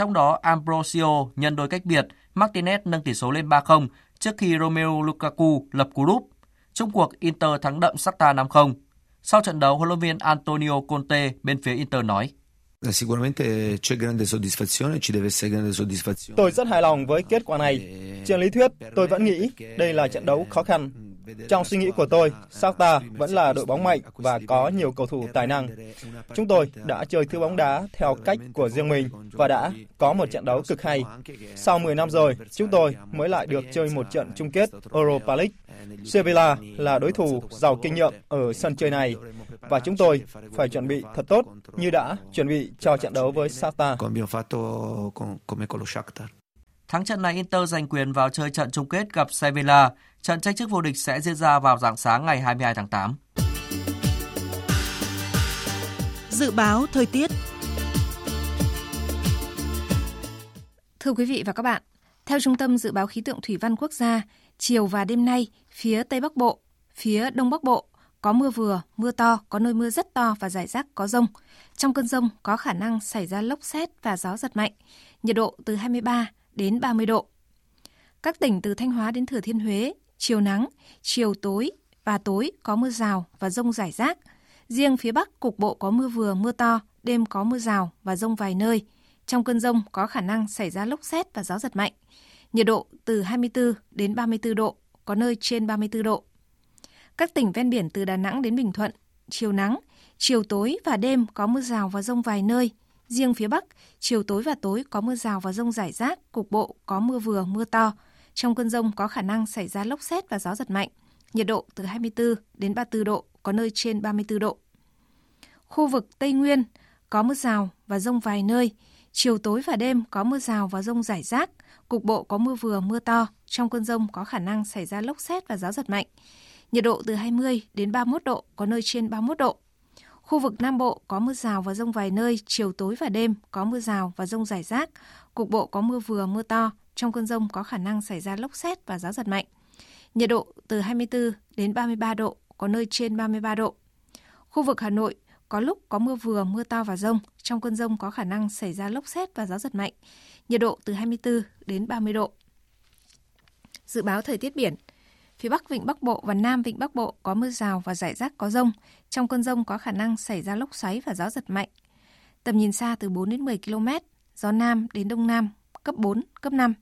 Trong đó Ambrosio nhân đôi cách biệt, Martinez nâng tỷ số lên 3-0 trước khi Romelu Lukaku lập cú đúp. Trung cuộc Inter thắng đậm Shakhtar 5-0. Sau trận đấu, huấn luyện viên Antonio Conte bên phía Inter nói: Tôi rất hài lòng với kết quả này. Trên lý thuyết, tôi vẫn nghĩ đây là trận đấu khó khăn. Trong suy nghĩ của tôi, Shakhtar vẫn là đội bóng mạnh và có nhiều cầu thủ tài năng. Chúng tôi đã chơi thứ bóng đá theo cách của riêng mình và đã có một trận đấu cực hay. Sau 10 năm rồi, chúng tôi mới lại được chơi một trận chung kết Europa League. Sevilla là đối thủ giàu kinh nghiệm ở sân chơi này và chúng tôi phải chuẩn bị thật tốt như đã chuẩn bị cho trận đấu với Shakhtar. Thắng trận này Inter giành quyền vào chơi trận chung kết gặp Sevilla. Trận tranh chức vô địch sẽ diễn ra vào dạng sáng ngày 22 tháng 8. Dự báo thời tiết Thưa quý vị và các bạn, theo Trung tâm Dự báo Khí tượng Thủy văn Quốc gia, chiều và đêm nay, phía Tây Bắc Bộ, phía Đông Bắc Bộ có mưa vừa, mưa to, có nơi mưa rất to và rải rác có rông. Trong cơn rông có khả năng xảy ra lốc xét và gió giật mạnh, nhiệt độ từ 23 đến 30 độ. Các tỉnh từ Thanh Hóa đến Thừa Thiên Huế, chiều nắng, chiều tối và tối có mưa rào và rông rải rác. Riêng phía Bắc cục bộ có mưa vừa, mưa to, đêm có mưa rào và rông vài nơi. Trong cơn rông có khả năng xảy ra lốc xét và gió giật mạnh. Nhiệt độ từ 24 đến 34 độ, có nơi trên 34 độ. Các tỉnh ven biển từ Đà Nẵng đến Bình Thuận, chiều nắng, chiều tối và đêm có mưa rào và rông vài nơi. Riêng phía Bắc, chiều tối và tối có mưa rào và rông rải rác, cục bộ có mưa vừa, mưa to. Trong cơn rông có khả năng xảy ra lốc xét và gió giật mạnh. Nhiệt độ từ 24 đến 34 độ, có nơi trên 34 độ. Khu vực Tây Nguyên có mưa rào và rông vài nơi, chiều tối và đêm có mưa rào và rông rải rác, cục bộ có mưa vừa mưa to, trong cơn rông có khả năng xảy ra lốc xét và gió giật mạnh. Nhiệt độ từ 20 đến 31 độ, có nơi trên 31 độ. Khu vực Nam Bộ có mưa rào và rông vài nơi, chiều tối và đêm có mưa rào và rông rải rác, cục bộ có mưa vừa mưa to, trong cơn rông có khả năng xảy ra lốc xét và gió giật mạnh. Nhiệt độ từ 24 đến 33 độ, có nơi trên 33 độ. Khu vực Hà Nội có lúc có mưa vừa, mưa to và rông. Trong cơn rông có khả năng xảy ra lốc xét và gió giật mạnh. Nhiệt độ từ 24 đến 30 độ. Dự báo thời tiết biển. Phía Bắc Vịnh Bắc Bộ và Nam Vịnh Bắc Bộ có mưa rào và rải rác có rông. Trong cơn rông có khả năng xảy ra lốc xoáy và gió giật mạnh. Tầm nhìn xa từ 4 đến 10 km, gió Nam đến Đông Nam, cấp 4, cấp 5.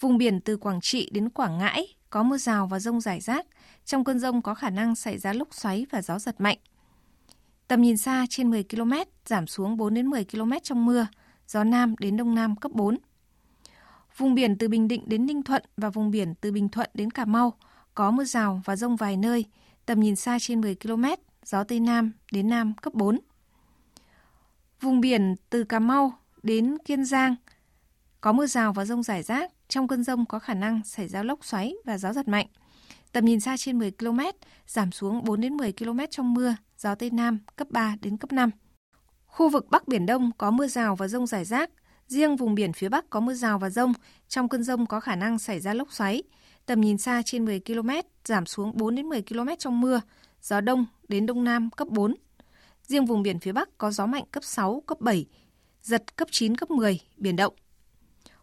Vùng biển từ Quảng Trị đến Quảng Ngãi có mưa rào và rông rải rác. Trong cơn rông có khả năng xảy ra lốc xoáy và gió giật mạnh. Tầm nhìn xa trên 10 km, giảm xuống 4 đến 10 km trong mưa, gió Nam đến Đông Nam cấp 4. Vùng biển từ Bình Định đến Ninh Thuận và vùng biển từ Bình Thuận đến Cà Mau có mưa rào và rông vài nơi, tầm nhìn xa trên 10 km, gió Tây Nam đến Nam cấp 4. Vùng biển từ Cà Mau đến Kiên Giang có mưa rào và rông rải rác, trong cơn rông có khả năng xảy ra lốc xoáy và gió giật mạnh. Tầm nhìn xa trên 10 km, giảm xuống 4 đến 10 km trong mưa, gió Tây Nam cấp 3 đến cấp 5. Khu vực Bắc Biển Đông có mưa rào và rông rải rác, riêng vùng biển phía Bắc có mưa rào và rông, trong cơn rông có khả năng xảy ra lốc xoáy. Tầm nhìn xa trên 10 km, giảm xuống 4 đến 10 km trong mưa, gió Đông đến Đông Nam cấp 4. Riêng vùng biển phía Bắc có gió mạnh cấp 6, cấp 7, giật cấp 9, cấp 10, biển động.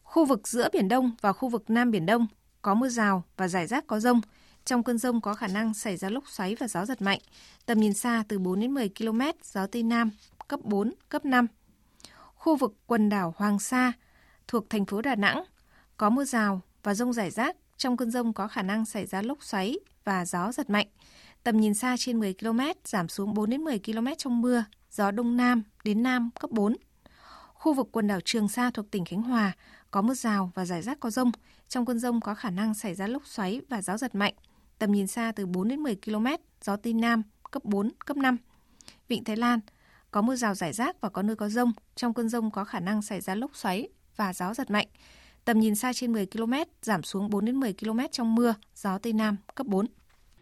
Khu vực giữa Biển Đông và khu vực Nam Biển Đông có mưa rào và rải rác có rông. Trong cơn rông có khả năng xảy ra lốc xoáy và gió giật mạnh. Tầm nhìn xa từ 4 đến 10 km, gió Tây Nam, cấp 4, cấp 5. Khu vực quần đảo Hoàng Sa thuộc thành phố Đà Nẵng có mưa rào và rông rải rác. Trong cơn rông có khả năng xảy ra lốc xoáy và gió giật mạnh. Tầm nhìn xa trên 10 km, giảm xuống 4 đến 10 km trong mưa, gió Đông Nam đến Nam cấp 4. Khu vực quần đảo Trường Sa thuộc tỉnh Khánh Hòa có mưa rào và rải rác có rông. Trong cơn rông có khả năng xảy ra lốc xoáy và gió giật mạnh. Tầm nhìn xa từ 4 đến 10 km, gió Tây Nam cấp 4, cấp 5. Vịnh Thái Lan có mưa rào rải rác và có nơi có rông. Trong cơn rông có khả năng xảy ra lốc xoáy và gió giật mạnh. Tầm nhìn xa trên 10 km, giảm xuống 4 đến 10 km trong mưa, gió Tây Nam cấp 4.